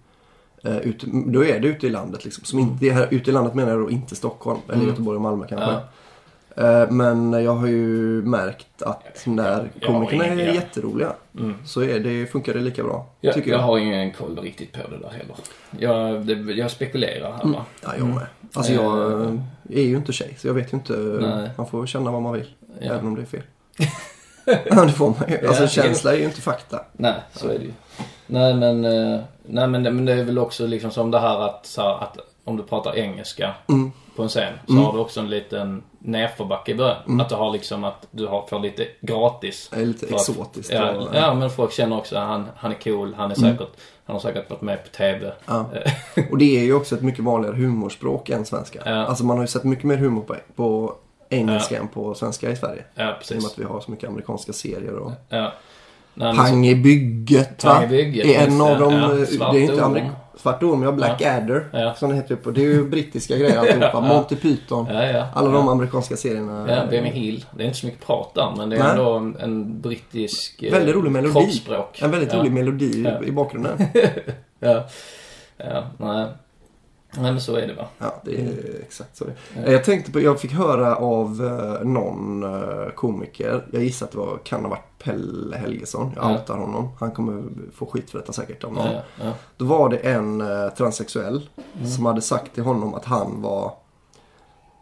Eh, ute, då är det ute i landet liksom. Som inte, här, ute i landet menar jag då inte Stockholm eller Göteborg och Malmö kanske. Ja. Eh, Men jag har ju märkt att när komikerna är ja. jätteroliga så är det, funkar det lika bra. Jag, tycker jag jag. har ingen koll riktigt på det där heller. Jag, det, jag spekulerar här va. Ja, jag med. Alltså jag Eh. är ju inte tjej så jag vet ju inte. Nej. Man får känna vad man vill. Ja. Även om det är fel. det får man ju. Alltså Ja, känsla är ju inte fakta. Nej, så är det ju. Nej men, eh, nej, men, det, men det är väl också liksom som det här att, så här, att om du pratar engelska Mm. på en scen så har du också en liten nerförbacke i början. Att du har liksom att du har, får lite gratis. Det är lite För att- exotiskt. Ja, och- ja, men folk känner också att han, han är cool, han är säkert, han har säkert varit med på TV. Ja. Och det är ju också ett mycket vanligare humorspråk än svenska. Ja. Alltså man har ju sett mycket mer humor på, på engelska än på svenska i Sverige. Ja, I och med precis. att vi har så mycket amerikanska serier och. Nej, Pang i bygget va? Pang i bygget, är en av dem. Ja, det är inte amerik- Svart orm, ja. Blackadder. Ja. Som det heter på. Det är ju brittiska grejer alltihopa. Monty Python. Ja, ja. Alla ja. de amerikanska serierna. Ja, Benny Hill. Det är inte så mycket prat där, men det är Nej. ändå en, en brittisk eh, Väldigt rolig melodi. kroppsspråk. En väldigt ja. rolig melodi Ja. i bakgrunden. Ja. Ja, nej. Nej, men så är det va. Ja, det är exakt så det är. Jag tänkte på, jag fick höra av eh, någon eh, komiker. Jag gissar att det var, kan ha varit Pelle Helgesson. Jag Ja. outar honom. Han kommer få skit för detta säkert av någon. Ja, ja. Då var det en eh, transsexuell Mm. som hade sagt till honom att han var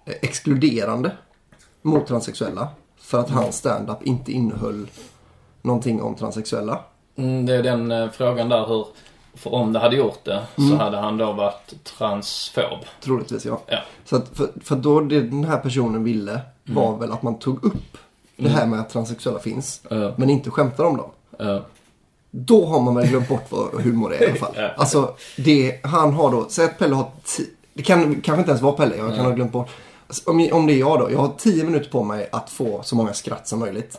exkluderande mot transsexuella. För att hans stand-up inte innehöll någonting om transsexuella. Mm, det är den frågan där hur, för om det hade gjort det så hade han då varit transfob. Troligtvis ja. Ja. Så att, för, för då det den här personen ville var väl att man tog upp det här med att transsexuella finns. Ja. Men inte skämtar om dem. Då har man väl glömt bort vad humor är i alla fall. Ja. Alltså, det han har då, säg att Pelle har, det kan kanske inte ens vara Pelle, jag kan ha glömt bort. Alltså, Om, om det är jag då, jag har tio minuter på mig att få så många skratt som möjligt.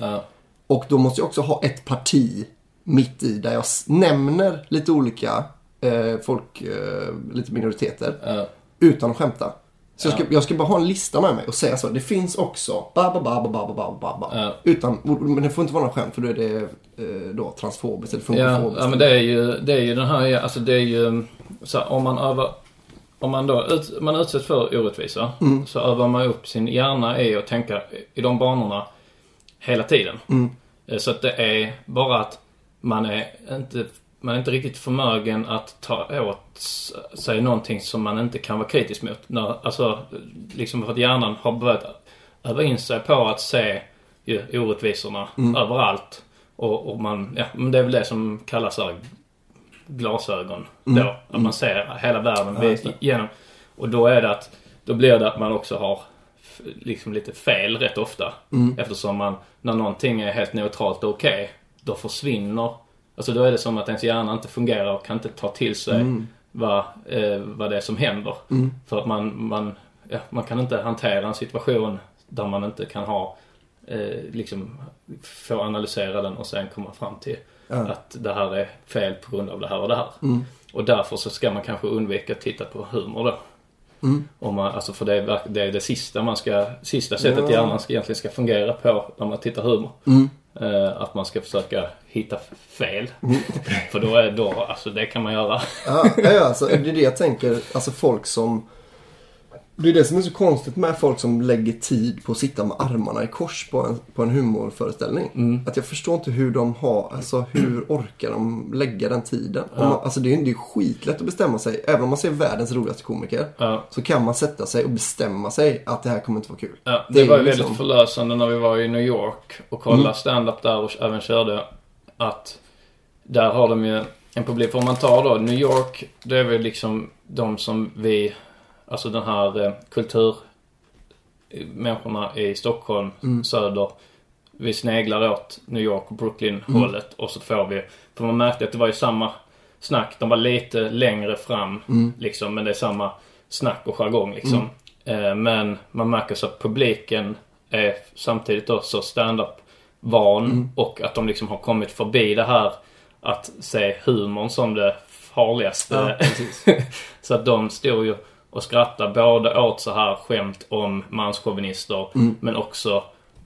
Och då måste jag också ha ett parti mitt i där jag nämner lite olika eh, folk, eh, lite minoriteter. Ja. Utan att skämta. Så jag, ska, jag ska bara ha en lista med mig och säga så. Det finns också ba ba ba ba ba ba ba ba. Ja. Utan, men det får inte vara någon skämt för då är det eh, då transfobiskt eller Ja, funkofobiskt. ja, men det är ju, det är ju den här, alltså det är ju, så här, om man övar, om man då ut, man utsätts för orättvisa så övar man upp sin hjärna i att tänka i de banorna hela tiden. Eh, Så att det är bara att man är inte, man är inte riktigt förmögen att ta åt sig någonting som man inte kan vara kritisk mot. När, alltså, liksom för att hjärnan har börjat öva in sig på att se ju, orättvisorna överallt. Och, och man, ja, men det är väl det som kallas här glasögon då. Att man ser hela världen Ja, genom. Och då är det att, då blir det att man också har liksom lite fel rätt ofta. Eftersom man, när någonting är helt neutralt och okej, då försvinner, alltså då är det som att ens hjärna inte fungerar och kan inte ta till sig vad, eh, vad det är som händer. För att man, man, ja, man kan inte hantera en situation där man inte kan ha, eh, liksom, få analysera den och sen komma fram till att det här är fel på grund av det här och det här. Och därför så ska man kanske undvika att titta på humor då. Om man, alltså för det är, det är det sista man ska, sista sättet Ja. hjärnan ska, egentligen ska fungera på när man tittar humor. Eh, att man ska försöka hitta fel. för då är då, alltså det kan man göra. Ja, ja, ja alltså, det är det jag tänker. Alltså folk som... Det är det som är så konstigt med folk som lägger tid på att sitta med armarna i kors på en, på en humorföreställning. Mm. Att jag förstår inte hur de har, alltså hur orkar de lägga den tiden? Om man, alltså det är ju det skitlätt att bestämma sig. Även om man ser världens roligaste komiker. Ja. Så kan man sätta sig och bestämma sig att det här kommer inte vara kul. Ja, det, är var ju liksom- väldigt förlösande när vi var i New York och kollade stand-up där och även körde. Att där har de ju en publik. För om man tar då New York, det är väl liksom de som vi, alltså den här eh, kultur människorna i Stockholm, söder. Vi sneglar åt New York och Brooklyn hållet och så får vi, för man märkte att det var ju samma snack. De var lite längre fram liksom, men det är samma snack och jargong liksom. Eh, men man märker så att publiken är samtidigt då så stand-up van och att de liksom har kommit förbi det här att se humorn som det farligaste. Ja, så att de stod ju och skrattade både åt så här skämt om manschauvinister men också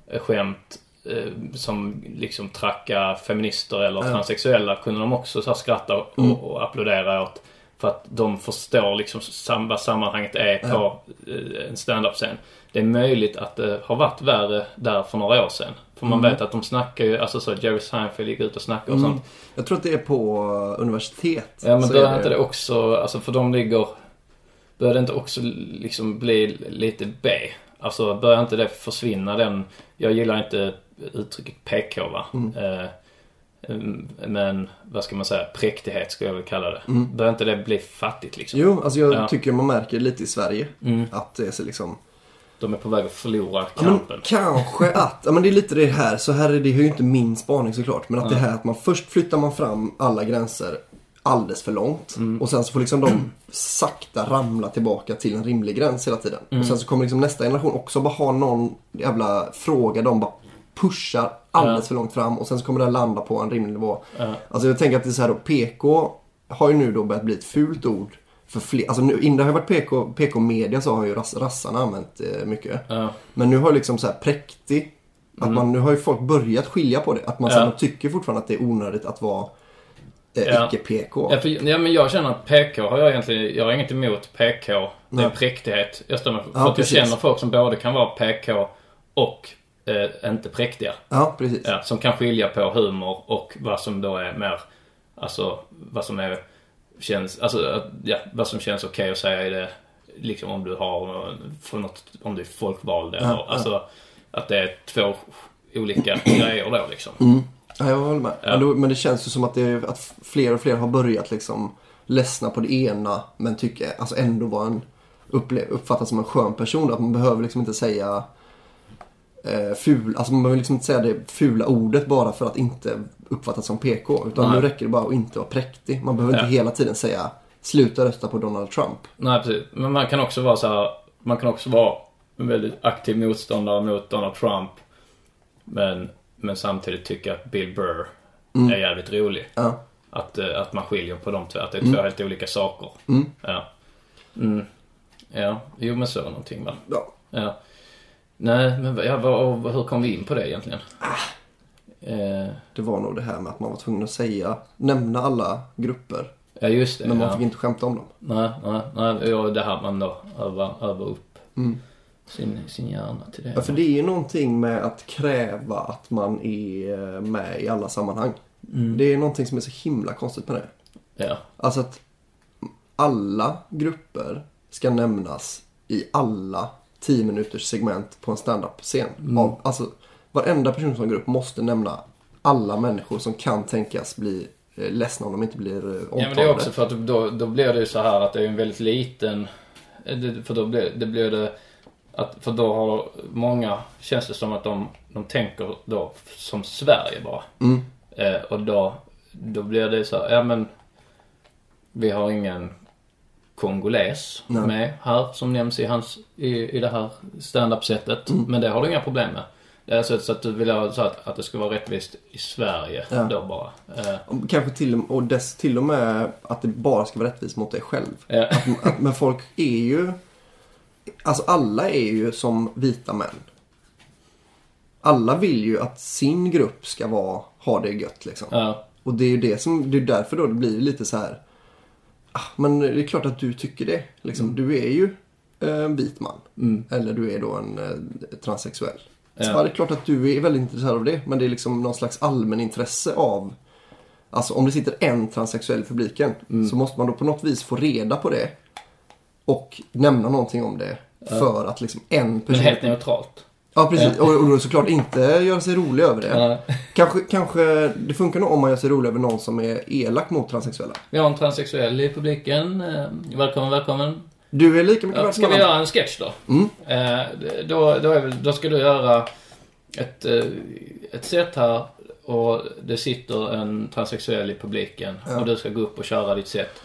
eh, skämt eh, som liksom tracka feminister eller transsexuella kunde de också så här skratta och, och applådera åt. För att de förstår liksom sam- vad sammanhanget är på eh, en standup-scen. Det är möjligt att det har varit värre där för några år sedan. För man Mm. vet att de snackar ju, alltså så Jerry Seinfeld gick ut och snackade och Mm. sånt. Jag tror att det är på eh, universitet. Ja men börjar är inte det också, alltså för de ligger... Börjar det inte också liksom bli lite B? Alltså börjar inte det försvinna den... Jag gillar inte uttrycket PK va. Mm. Eh, mm, men vad ska man säga? Präktighet skulle jag väl kalla det. Mm. Börjar inte det bli fattigt liksom? Jo, alltså jag Ja. tycker man märker lite i Sverige. Mm. Att det är så liksom... De är på väg att förlora Ja, men kampen. kanske att, ja men det är lite det här, så här är det ju inte min spaning såklart. Men att det här att man först flyttar man fram alla gränser alldeles för långt. Mm. Och sen så får liksom de sakta ramla tillbaka till en rimlig gräns hela tiden. Mm. Och sen så kommer liksom nästa generation också bara ha någon jävla fråga de bara pushar alldeles Ja. för långt fram. Och sen så kommer det landa på en rimlig nivå. Ja. Alltså jag tänker att det är så här då, PK har ju nu då börjat bli ett fult ord. För fler, alltså nu, innan det har varit PK, PK-media så har ju ras, rassarna använt eh, mycket. Ja. Men nu har liksom så här präktig. Att man, nu har ju folk börjat skilja på det. Att man, så här, Ja. man tycker fortfarande att det är onödigt att vara eh, Ja. icke-PK. Ja, ja, men jag känner att PK har jag egentligen, jag har inget emot PK. Det är Nej. präktighet. Jag stämmer för Ja, att jag precis. känner folk som både kan vara PK och eh, inte präktiga. Ja, precis. Ja, som kan skilja på humor och vad som då är mer, alltså vad som är, känns, alltså ja, vad som känns okej att säga i det, liksom om du har, för något, om du är folkvald eller, ja. alltså att det är två olika grejer då liksom. Mm. Ja, jag håller med. Ja. Men, då, men det känns ju som att, det, att fler och fler har börjat liksom ledsna på det ena men tycker, alltså ändå vara en, uppfattas som en skön person. Att man behöver liksom inte säga eh, ful, alltså man behöver liksom inte säga det fula ordet bara för att inte uppfattas som PK. Utan Nej. nu räcker det bara att inte vara präktig. Man behöver Ja. inte hela tiden säga sluta rösta på Donald Trump. Nej, precis. Men man kan också vara så här, man kan också vara en väldigt aktiv motståndare mot Donald Trump. Men, men samtidigt tycka att Bill Burr är jävligt rolig. Ja. Att, eh, att man skiljer på de två, att det är Mm. två helt olika saker. Mm. Ja. Mm. Ja, jo men så någonting va. Ja. Ja. Nej, men ja, vad, hur kom vi in på det egentligen? Ah. Eh, Det var nog det här med att man var tvungen att säga, nämna alla grupper. ja, just det. Men man ja. fick inte skämta om dem. Nej, nej, nej. Ja, det här man då övar, övar upp Mm. Sin, sin hjärna till det. Ja, för det är ju någonting med att kräva att man är eh, med i alla sammanhang. Mm. Det är någonting som är så himla konstigt med det. Ja. Alltså att alla grupper ska nämnas i alla 10 minuters segment på en standup-scen. Mm. Av- Alltså, varenda person som grupp måste nämna alla människor som kan tänkas bli eh, ledsna om de inte blir eh, omtalade. Ja men det är också för att då, då blir det ju så här att det är en väldigt liten... För då blir det, blir det att, för då har många, känns det som att de, de tänker då som Sverige bara. Mm. Eh, och då, då blir det så här, ja men vi har ingen kongoles Nej. med här som nämns i, hans, i, i det här stand-up-sättet. Mm. Men det har du inga problem med. Det är så, att du vill ha så att, att det ska vara rättvist i Sverige Ja. då bara. Eh, Och Kanske till, och dess, till och med att det bara ska vara rättvist mot dig själv. ja. Att, men folk är ju... Alltså alla är ju som vita män. Alla vill ju att sin grupp ska vara, ha det gött liksom. ja. Och det är ju det som, det är därför då det blir lite så här. Ah, men det är klart att du tycker det. Liksom, Du är ju en vit man. Mm. Eller du är då en eh, transsexuell. Så Ja. ja, det är klart att du är väldigt intresserad av det. Men det är liksom någon slags allmän intresse av Alltså om det sitter en transsexuell i publiken Mm. så måste man då på något vis få reda på det. Och nämna någonting om det. För att liksom en Men person... helt neutralt. Ja precis. Och, och då såklart inte göra sig rolig över det. Kanske, kanske det funkar nog om man gör sig rolig över någon som är elak mot transsexuella. Vi har en transsexuell i publiken. Eh, Välkommen, välkommen. Du är lika mycket Ja, värd ska vi göra en sketch då? Mm. Eh, då, då, väl, då ska du göra ett, eh, ett set här och det sitter en transsexuell i publiken Ja. och du ska gå upp och köra ditt set.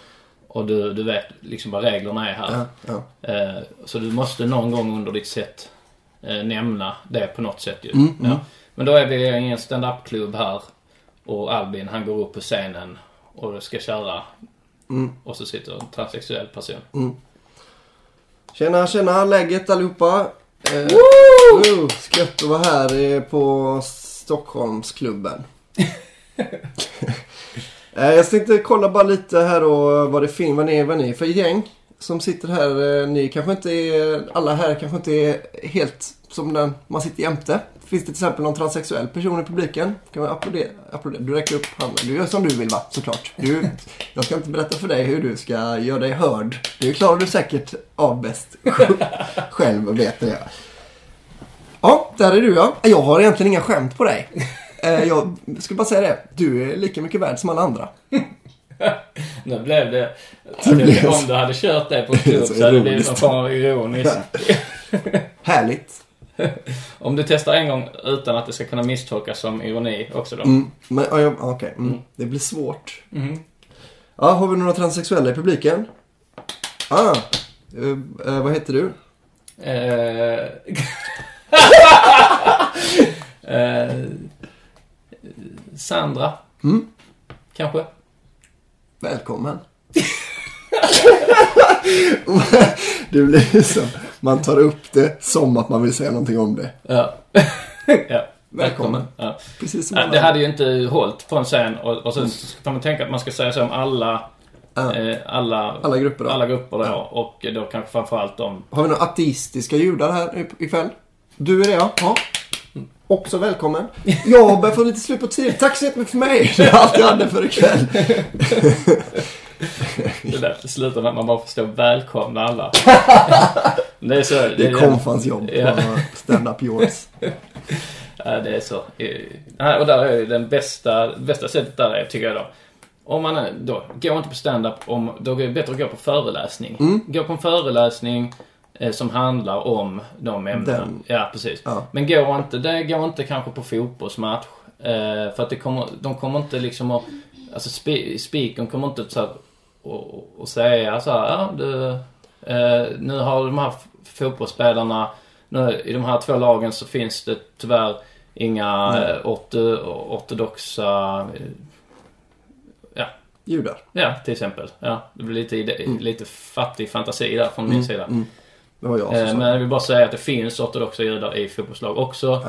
Och du, du vet liksom vad reglerna är här. Ja, ja. Eh, så du måste någon gång under ditt set eh, nämna det på något sätt ju. Mm, mm. Ja. Men då är vi i en stand-up-klubb här och Albin han går upp på scenen och ska köra. Mm. Och så sitter en transsexuell person. Tjena, tjena, läget allihopa. Eh, Woo! Gött att vara här på Stockholmsklubben. Eh, jag tänkte kolla bara lite här då vad det finns, vad ni är, vad ni är för gäng som sitter här. Eh, ni kanske inte är, alla här kanske inte är helt som den man sitter jämte. Finns det till exempel någon transsexuell person i publiken? Kan man applådera? applådera? Du räcker upp handen. Du gör som du vill va, såklart. Du, jag ska inte berätta för dig hur du ska göra dig hörd. Det klarar du säkert av bäst själv, vet jag. Ja, där är du ja. Jag har egentligen inga skämt på dig. Eh, Jag skulle bara säga det. Du är lika mycket värd som alla andra. Nu blev det... Det blev- Om du hade kört det på klubb Så så hade det blivit någon form av ironiskt. Härligt. Om du testar en gång utan att det ska kunna misstolkas som ironi också då. Mm, men, ja, ja, okej. Mm. Det blir svårt. Ja, har vi några transsexuella i publiken? Ah, eh, eh, vad heter du? Eh, Sandra. Mm. Kanske. Välkommen. det blir så. Man tar upp det som att man vill säga någonting om det. Ja. ja. Välkommen. Ja. Precis som Ja, Det hade ju inte hållit på en scen och, och så kan man tänka att man ska säga så om alla, Ja. eh, alla, Alla grupper då. alla grupper då, Ja. och då kanske framförallt de Har vi några ateistiska judar här ikväll? Du är det ja. ja. Också välkommen. Jag börjar få lite slut på tid. Tack så jättemycket för mig. Det är allt jag hade för ikväll. Det där slutar med att man bara får stå och välkomna alla. det är så. Det är konfans jobb Ja. på stand-up yours. Ja, det är så. Och där är den bästa, bästa sättet där är, tycker jag då. Om man är, då, gå inte på stand-up om, då är det bättre att gå på föreläsning. Mm. Gå på en föreläsning som handlar om de ämnena. Den. Ja, precis. Ja. Men gå inte, det går inte kanske på fotbollsmatch. Eh, för att det kommer, de kommer inte liksom att, alltså spe, speakern kommer inte så här, och, och, säga så här, ja du, eh, nu har de här fotbollsspelarna, nu, i de här två lagen så finns det tyvärr inga Nej. eh, orto, ortodoxa, eh, ja, Judar. ja till exempel. Ja, det blir lite, ide- lite fattig fantasi där från min sida. mm. Det var jag som Eh, sa Men jag vill bara säga att det finns ortodoxa judar i fotbollslag också.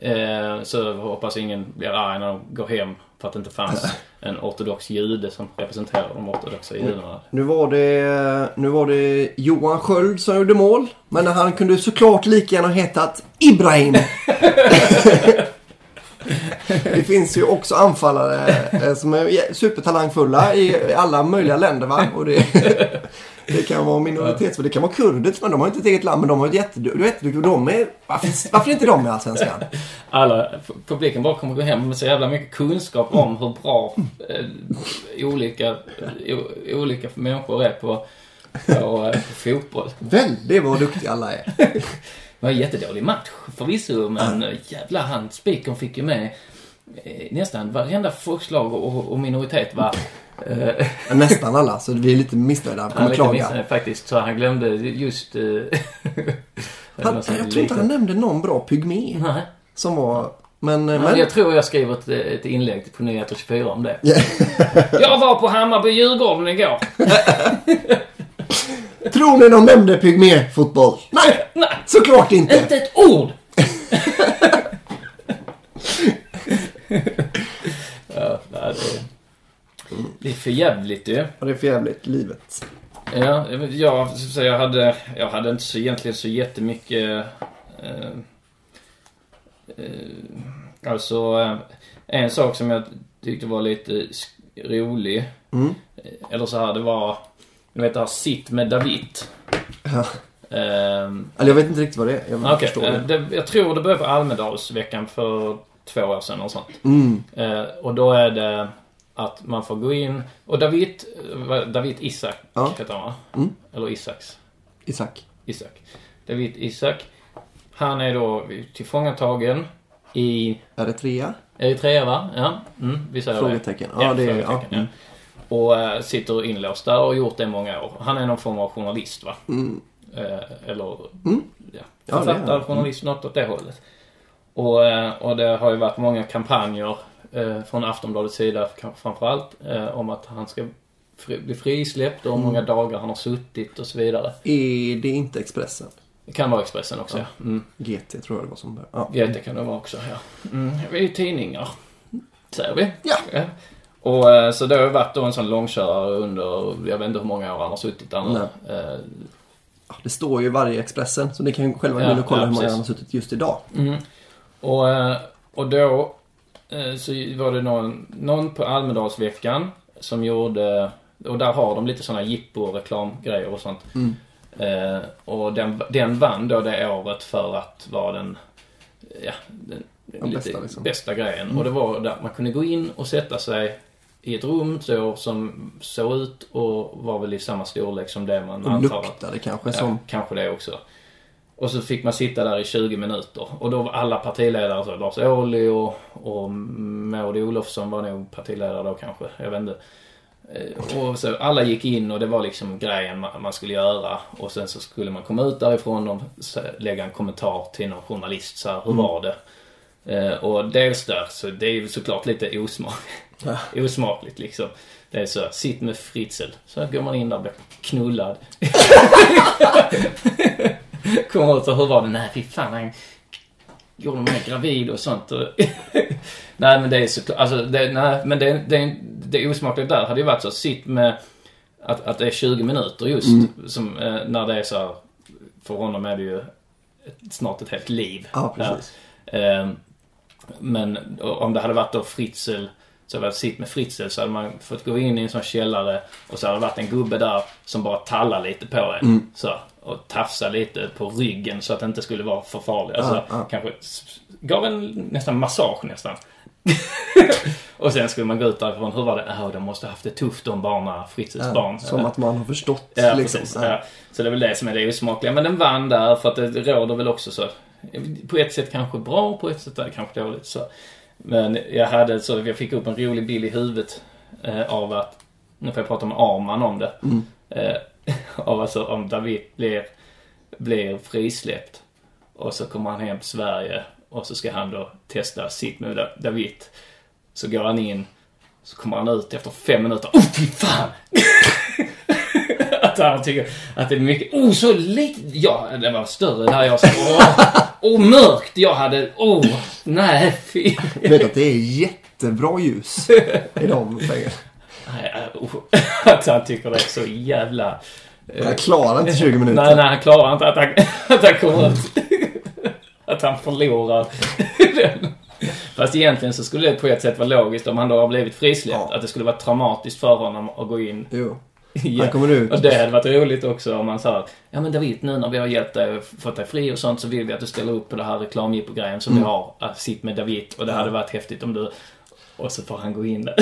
Eh, Så jag hoppas ingen blir arg när de går hem för att det inte fanns en ortodox jude som representerar de ortodoxa judarna. Nu var, det, nu var det Johan Sköld som gjorde mål. Men han kunde såklart lika gärna hetat Ibrahim. det finns ju också anfallare eh, som är supertalangfulla i alla möjliga länder va. Och det, det kan vara minoritets... Det kan vara kurder, men de har inte ett eget land. Men de har ett jätteduktiga- De är, varför, varför inte de med i Allsvenskan? Alla, publiken bara kommer gå hem med så jävla mycket kunskap om hur bra eh, olika, o, olika människor är på, på, eh, på fotboll. Väldigt vad duktiga alla är. Det var en jättedålig match förvisso, men jävla han, spikern fick ju med nästan varenda folkslag och, och minoritet var... Eh, Nästan alla, så vi är lite missnöjda. han Kommer klaga. missnöjd faktiskt, så han glömde just... Eh, Han, jag tror inte han nämnde någon bra pygmé. Nej. Som var... Men... Men men jag tror jag skriver ett, ett inlägg på Nyheter 24 om det. Ja. jag var på Hammarby-Djurgården igår. Tror ni de nämnde pygméfotboll? Nej, Nej, såklart inte. inte ett ord! ja, nej, det, det är för jävligt ju. Ja, det är för jävligt, livet. Ja, jag, jag, hade, jag hade inte så egentligen så jättemycket... Eh, eh, alltså, eh, en sak som jag tyckte var lite rolig. Mm. eh, Eller så här, det var... Du vet det här Sitt med David. Ja. Ehm, Eller jag vet inte riktigt vad det är. Jag förstår eh, det, jag tror det började på Almedalsveckan för två år sedan och sånt. Mm. Eh, och då är det att man får gå in och David, David Isak Ja. heter han va? Mm. Eller Isaks. Isak. Isak. David Isak. Han är då tillfångatagen i Eritrea? Eritrea va? Ja, mm, vi säger Frågetecken. det. Ja, det är- frågetecken, ja. Mm. Och äh, sitter inlåst där och har gjort det i många år. Han är någon form av journalist va? Mm. Eh, eller ja, Ja, författare, han. journalist, något åt det hållet. Och, eh, och det har ju varit många kampanjer eh, från Aftonbladets sida framförallt eh, om att han ska bli frisläppt och hur många dagar han har suttit och så vidare. Är det inte Expressen? Det kan vara Expressen också ja. Mm. GT tror jag det var som började. Ja. Ja, det kan det vara också ja. Mm, vi är ju tidningar. Säger vi. Ja. Och eh, så det har ju varit då en sån långkörare under, jag vet inte hur många år han har suttit där nu. Eh, Det står ju varje Expressen, så ni kan ju själva gå Ja, in och kolla ja, hur många han har suttit just idag. Och, eh, och då eh, så var det någon, någon på Almedalsveckan som gjorde, och där har de lite sådana jippo och reklamgrejer och sånt. Eh, och den, den vann då det året för att vara den, ja, den, Den bästa, liksom. bästa grejen. Och det var där man kunde gå in och sätta sig i ett rum så, som såg ut och var väl i samma storlek som det man Och antar att- luktade kanske Ja, som... kanske det också. Och så fick man sitta där i 20 minuter. Och då var alla partiledare, så Lars Ohly och, och Maud Olofsson var nog partiledare då kanske. Jag vet inte. Eh, Och så alla gick in och det var liksom grejen ma- man skulle göra. Och sen så skulle man komma ut därifrån och lägga en kommentar till någon journalist. Så här, hur var det? Eh, och dels där, så det är ju såklart lite osmak, osmakligt liksom. Det är så, sitt med Fritzl. Så går man in där och blir knullad. Kommer ut och hur var det? Nej, fy fan han gjorde mig gravid och sånt. Och nej, men det är såklart, alltså, det, nej, men det, det, det osmakliga där hade ju varit så, sitt med att, att det är 20 minuter just. Som, eh, när det är så här, för honom är det ju ett, snart ett helt liv. Ja, precis. Ehm, men om det hade varit då Fritzl, så hade sitt med Fritzl så hade man fått gå in i en sån källare och så hade det varit en gubbe där som bara tallar lite på en. Mm. Så, och tafsar lite på ryggen så att det inte skulle vara för farligt. Alltså, Ja, ja. kanske gav en nästan massage nästan. och sen skulle man gå ut därifrån. Hur var det? Ja, de måste ha haft det tufft de barnen, Fritzls barn. Som att man har förstått Ja, liksom. precis. Ja. Ja. Så det är väl det som är det osmakliga. Men den vann där för att det råder väl också så. På ett sätt kanske bra, på ett sätt kanske dåligt. Så. Men jag hade så, jag fick upp en rolig bild i huvudet eh, av att, nu får jag prata med Arman om det. Eh, av alltså om David blir, blir frisläppt. Och så kommer han hem till Sverige och så ska han då testa sitt med David. Så går han in, så kommer han ut efter fem minuter. Oh, fy fan! att han tycker att det är mycket, oh så lite, ja det var större där jag sa, åh, oh, mörkt, jag hade, oh, nej fy. Jag vet att det är jättebra ljus i de fängelserna. Nej, äh, oh, att han tycker det är så jävla... Jag klarar inte 20 minuter. Nej, nej, han klarar inte att han, att han kommer ut. Att han förlorar den. Fast egentligen så skulle det på ett sätt vara logiskt om han då har blivit frisläppt. Ja. Att det skulle vara traumatiskt för honom att gå in Jo. Ja. Han kommer ut. Och det hade varit roligt också om man sa Ja men David, nu när vi har hjälpt dig fått dig fri och sånt så vill vi att du ställer upp på det här reklamjippogrejen som Mm. vi har. Att sitt med David. Och det hade varit häftigt om du... Och så får han gå in där.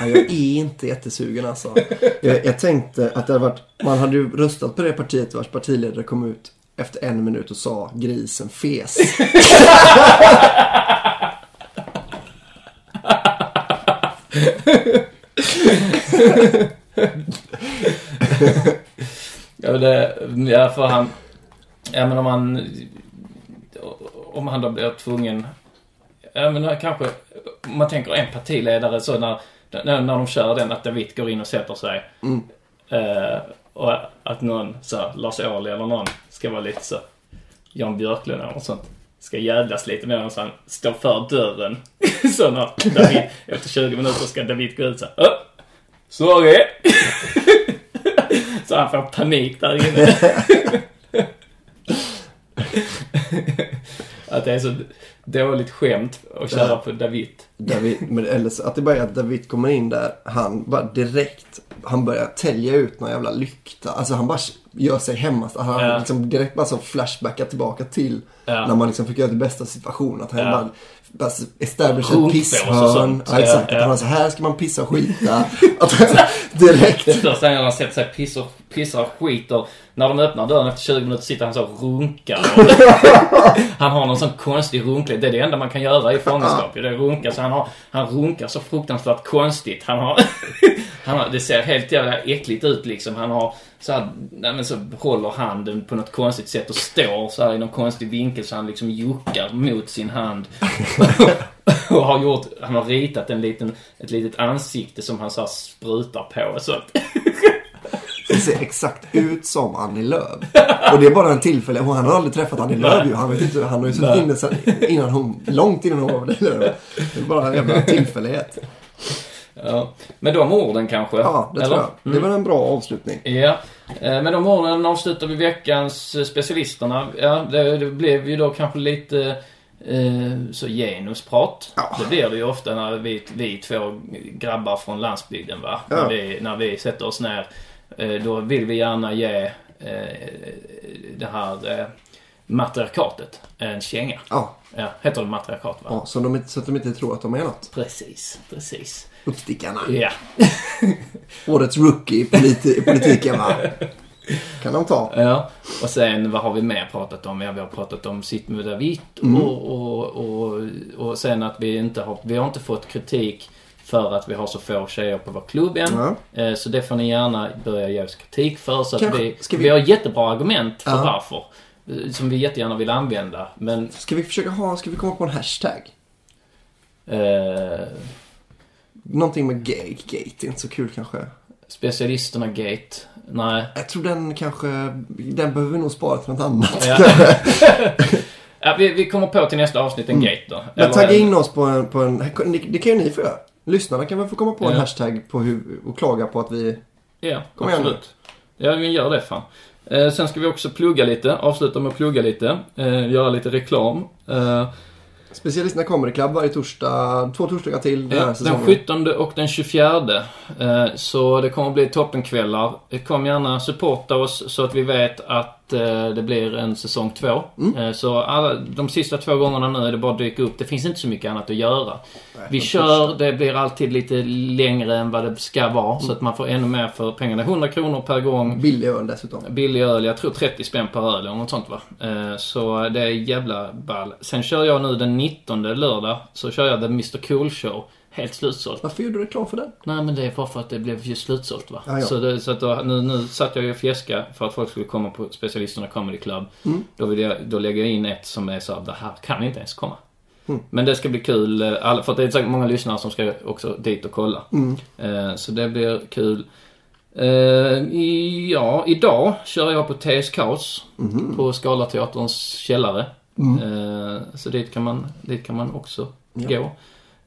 Ja, jag är inte jättesugen alltså. Jag, jag tänkte att det hade varit, man hade ju röstat på det partiet vars partiledare kom ut efter en minut och sa grisen fes. Ja, det, ja för han... Ja men om han... Om han då blir tvungen... Ja men kanske... Man tänker en partiledare så när, när, när de kör den att David går in och sätter sig. Eh, och att någon, så Lars Ohly eller någon, ska vara lite så Jan Björklund eller något sånt. Ska jävlas lite med honom så han står för dörren. så när David, efter 20 minuter ska David gå ut så här, "Åh, Sorry! så han får panik där inne. att det är så dåligt skämt att köra på David. David, men, eller så, att det bara är att David kommer in där, han bara direkt, han börjar tälja ut någon jävla lykta. Alltså han bara gör sig hemma. Han Ja. liksom direkt bara så flashbackar tillbaka till Ja. när man liksom fick göra det bästa situationen. Att han Ja. bara establish ett pisshörn. Ja, exakt. Ja, ja. Att han har så här ska man pissa och skita. att, direkt. Det första han han sätter sig pissar, pissar och skiter. När de öppnar dörren efter 20 minuter sitter han så och runkar. han har någon sån konstig runklighet. Det är det enda man kan göra i fångenskap. Det är runka. Så han, har, han runkar så fruktansvärt konstigt. Han har, han har... Det ser helt jävla äckligt ut liksom. Han har så här, nej men så håller handen på något konstigt sätt och står så här i någon konstig vinkel så han liksom juckar mot sin hand. och har gjort, han har ritat en liten, ett litet ansikte som han så här sprutar på sånt. Det ser exakt ut som Annie Lööf. Och det är bara en tillfälle. Och han har aldrig träffat Annie Lööf ju. Han vet inte. Han har ju suttit inne sen, innan hon, långt innan hon var partiledare. Det är bara en jävla tillfällighet. Ja. Med de orden kanske? Ja, det eller? tror jag. Det var en bra avslutning. Ja, eh, med de orden avslutar vi veckans eh, specialisterna. Ja, det, det blev ju då kanske lite eh, så genusprat. Ja. Det blir det ju ofta när vi, vi två grabbar från landsbygden va. Ja. När, vi, när vi sätter oss ner. Då vill vi gärna ge det här matriarkatet en känga. Ja, Ja, heter det matriarkat va? ja så, de, så att de inte tror att de är något. Precis, precis. Uppstickarna. Ja. Årets rookie i, politi- politiken va? Kan de ta. Ja, och sen vad har vi mer pratat om? Ja, vi har pratat om sitt med David Mm. och, och, och, och sen att vi inte har, vi har inte fått kritik för att vi har så få tjejer på vår klubb än. Eh, Så det får ni gärna börja ge oss kritik för. Så att vi, vi... vi- har jättebra argument för Ja. varför. eh, Som vi jättegärna vill använda. Men Ska vi försöka ha, ska vi komma på en hashtag? eh, Någonting med gate, det är inte så kul kanske. specialisterna gate, nej. Jag tror den kanske, den behöver vi nog spara till något annat. Ja. ja, vi, vi kommer på till nästa avsnitt en gate då. Mm. Men Eller tagga en- in oss på en, på en, det kan ju ni få göra. Lyssnarna kan väl få komma på en Ja. hashtag på hur, och klaga på att vi... Ja, Kom igen absolut. Ja, vi gör det fan. Eh, sen ska vi också plugga lite, avsluta med att plugga lite, eh, göra lite reklam. Eh, Specialisterna kommer i klubb varje torsdag, två torsdagar till den ja, här den säsongen. 17 och den 24. Eh, så det kommer bli toppenkvällar. Kom gärna supporta oss så att vi vet att eh, det blir en säsong två. Mm. Eh, så alla, de sista två gångerna nu är det bara att dyka upp. Det finns inte så mycket annat att göra. vi kör, det blir alltid lite längre än vad det ska vara. Mm. Så att man får ännu mer för pengarna. 100 kronor per gång. Billig öl dessutom. Billig öl, jag tror 30 spänn per öl eller något sånt va. Eh, Så det är jävla ball. Sen kör jag nu den 19 lördag, så kör jag The Mr Cool Show. Helt slutsålt. Varför gjorde du reklam för den? Nej men det är bara för att det blev ju slutsålt va. Ja, ja. Så, det, så att då, nu, nu satt jag ju och fjäska för att folk skulle komma på Specialisterna Comedy Club. Mm. Då, vill jag, då lägger jag in ett som är så det här kan inte ens komma. Mm. Men det ska bli kul, eh, för det är säkert många lyssnare som ska också dit och kolla. Mm. Eh, Så det blir kul. Eh, ja, idag kör jag på TS Kaos Mhm. på Scalateaterns källare. Mm. Så dit kan man, dit kan man också gå.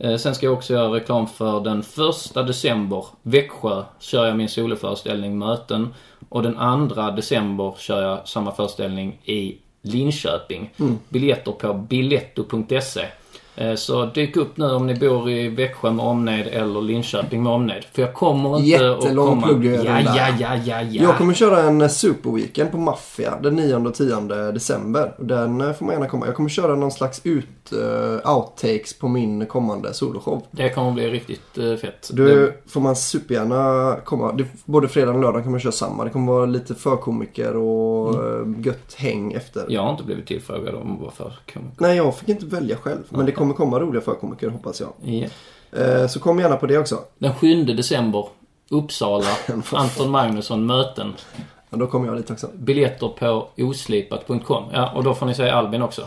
Eh, Sen ska jag också göra reklam för den första december, Växjö, kör jag min soloföreställning Möten. Och den andra december kör jag samma föreställning i Linköping. Mm. Biljetter på biletto.se. Eh, Så dyk upp nu om ni bor i Växjö med omnejd eller Linköping med omnejd. För jag kommer inte Jättelång att komma... plugg ja, ja, ja, ja, ja. Jag kommer köra en eh, superweekend på Maffia den 9 och 10 december. Den får man gärna komma. Jag kommer köra någon slags ut, eh, outtakes på min kommande soloshow. Det kommer bli riktigt eh, fett. Du Det- får man supergärna komma. Det, både fredag och lördag kommer man köra samma. Det kommer vara lite förkomiker och mm. gött häng efter. Jag har inte blivit tillfrågad om varför. Nej, jag fick inte välja själv. Men det kommer komma roliga förkomiker hoppas jag. Ja. Eh, så kom gärna på det också. Den 7 december, Uppsala, Anton Magnusson, möten. Ja, då kommer jag dit också. Biljetter på oslipat.com. Ja, och då får ni säga Albin också.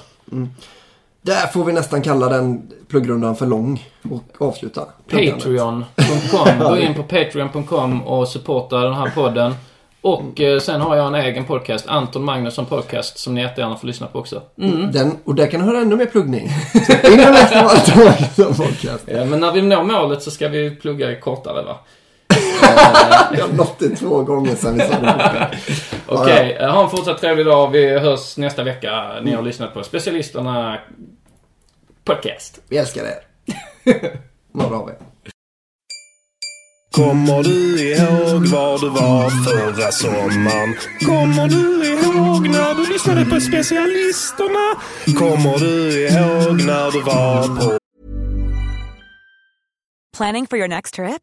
Där får vi nästan kalla den pluggrundan för lång och avsluta. Patreon.com. Gå in på Patreon.com och supporta den här podden. Och eh, sen har jag en egen podcast, Anton Magnusson Podcast, som ni jättegärna får lyssna på också. Mm. Den, och där kan du höra ännu mer pluggning. Så in och läs om allt om podcast. Ja, men när vi når målet så ska vi plugga kortare va? Jag har nått det två gånger sedan vi sa det. Okej, eh, ha en fortsatt trevlig dag. Vi hörs nästa vecka. Ni har lyssnat på Specialisterna Podcast. Vi älskar er. Några av er. Kommer du ihåg var du var förra sommaren? Kommer du ihåg när du lyssnade på specialisterna? Kommer du ihåg när du var på Planning for your next trip?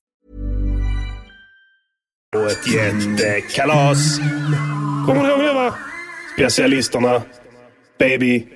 På ett jättekalas. Kommer ni ihåg det va? Specialisterna. Baby.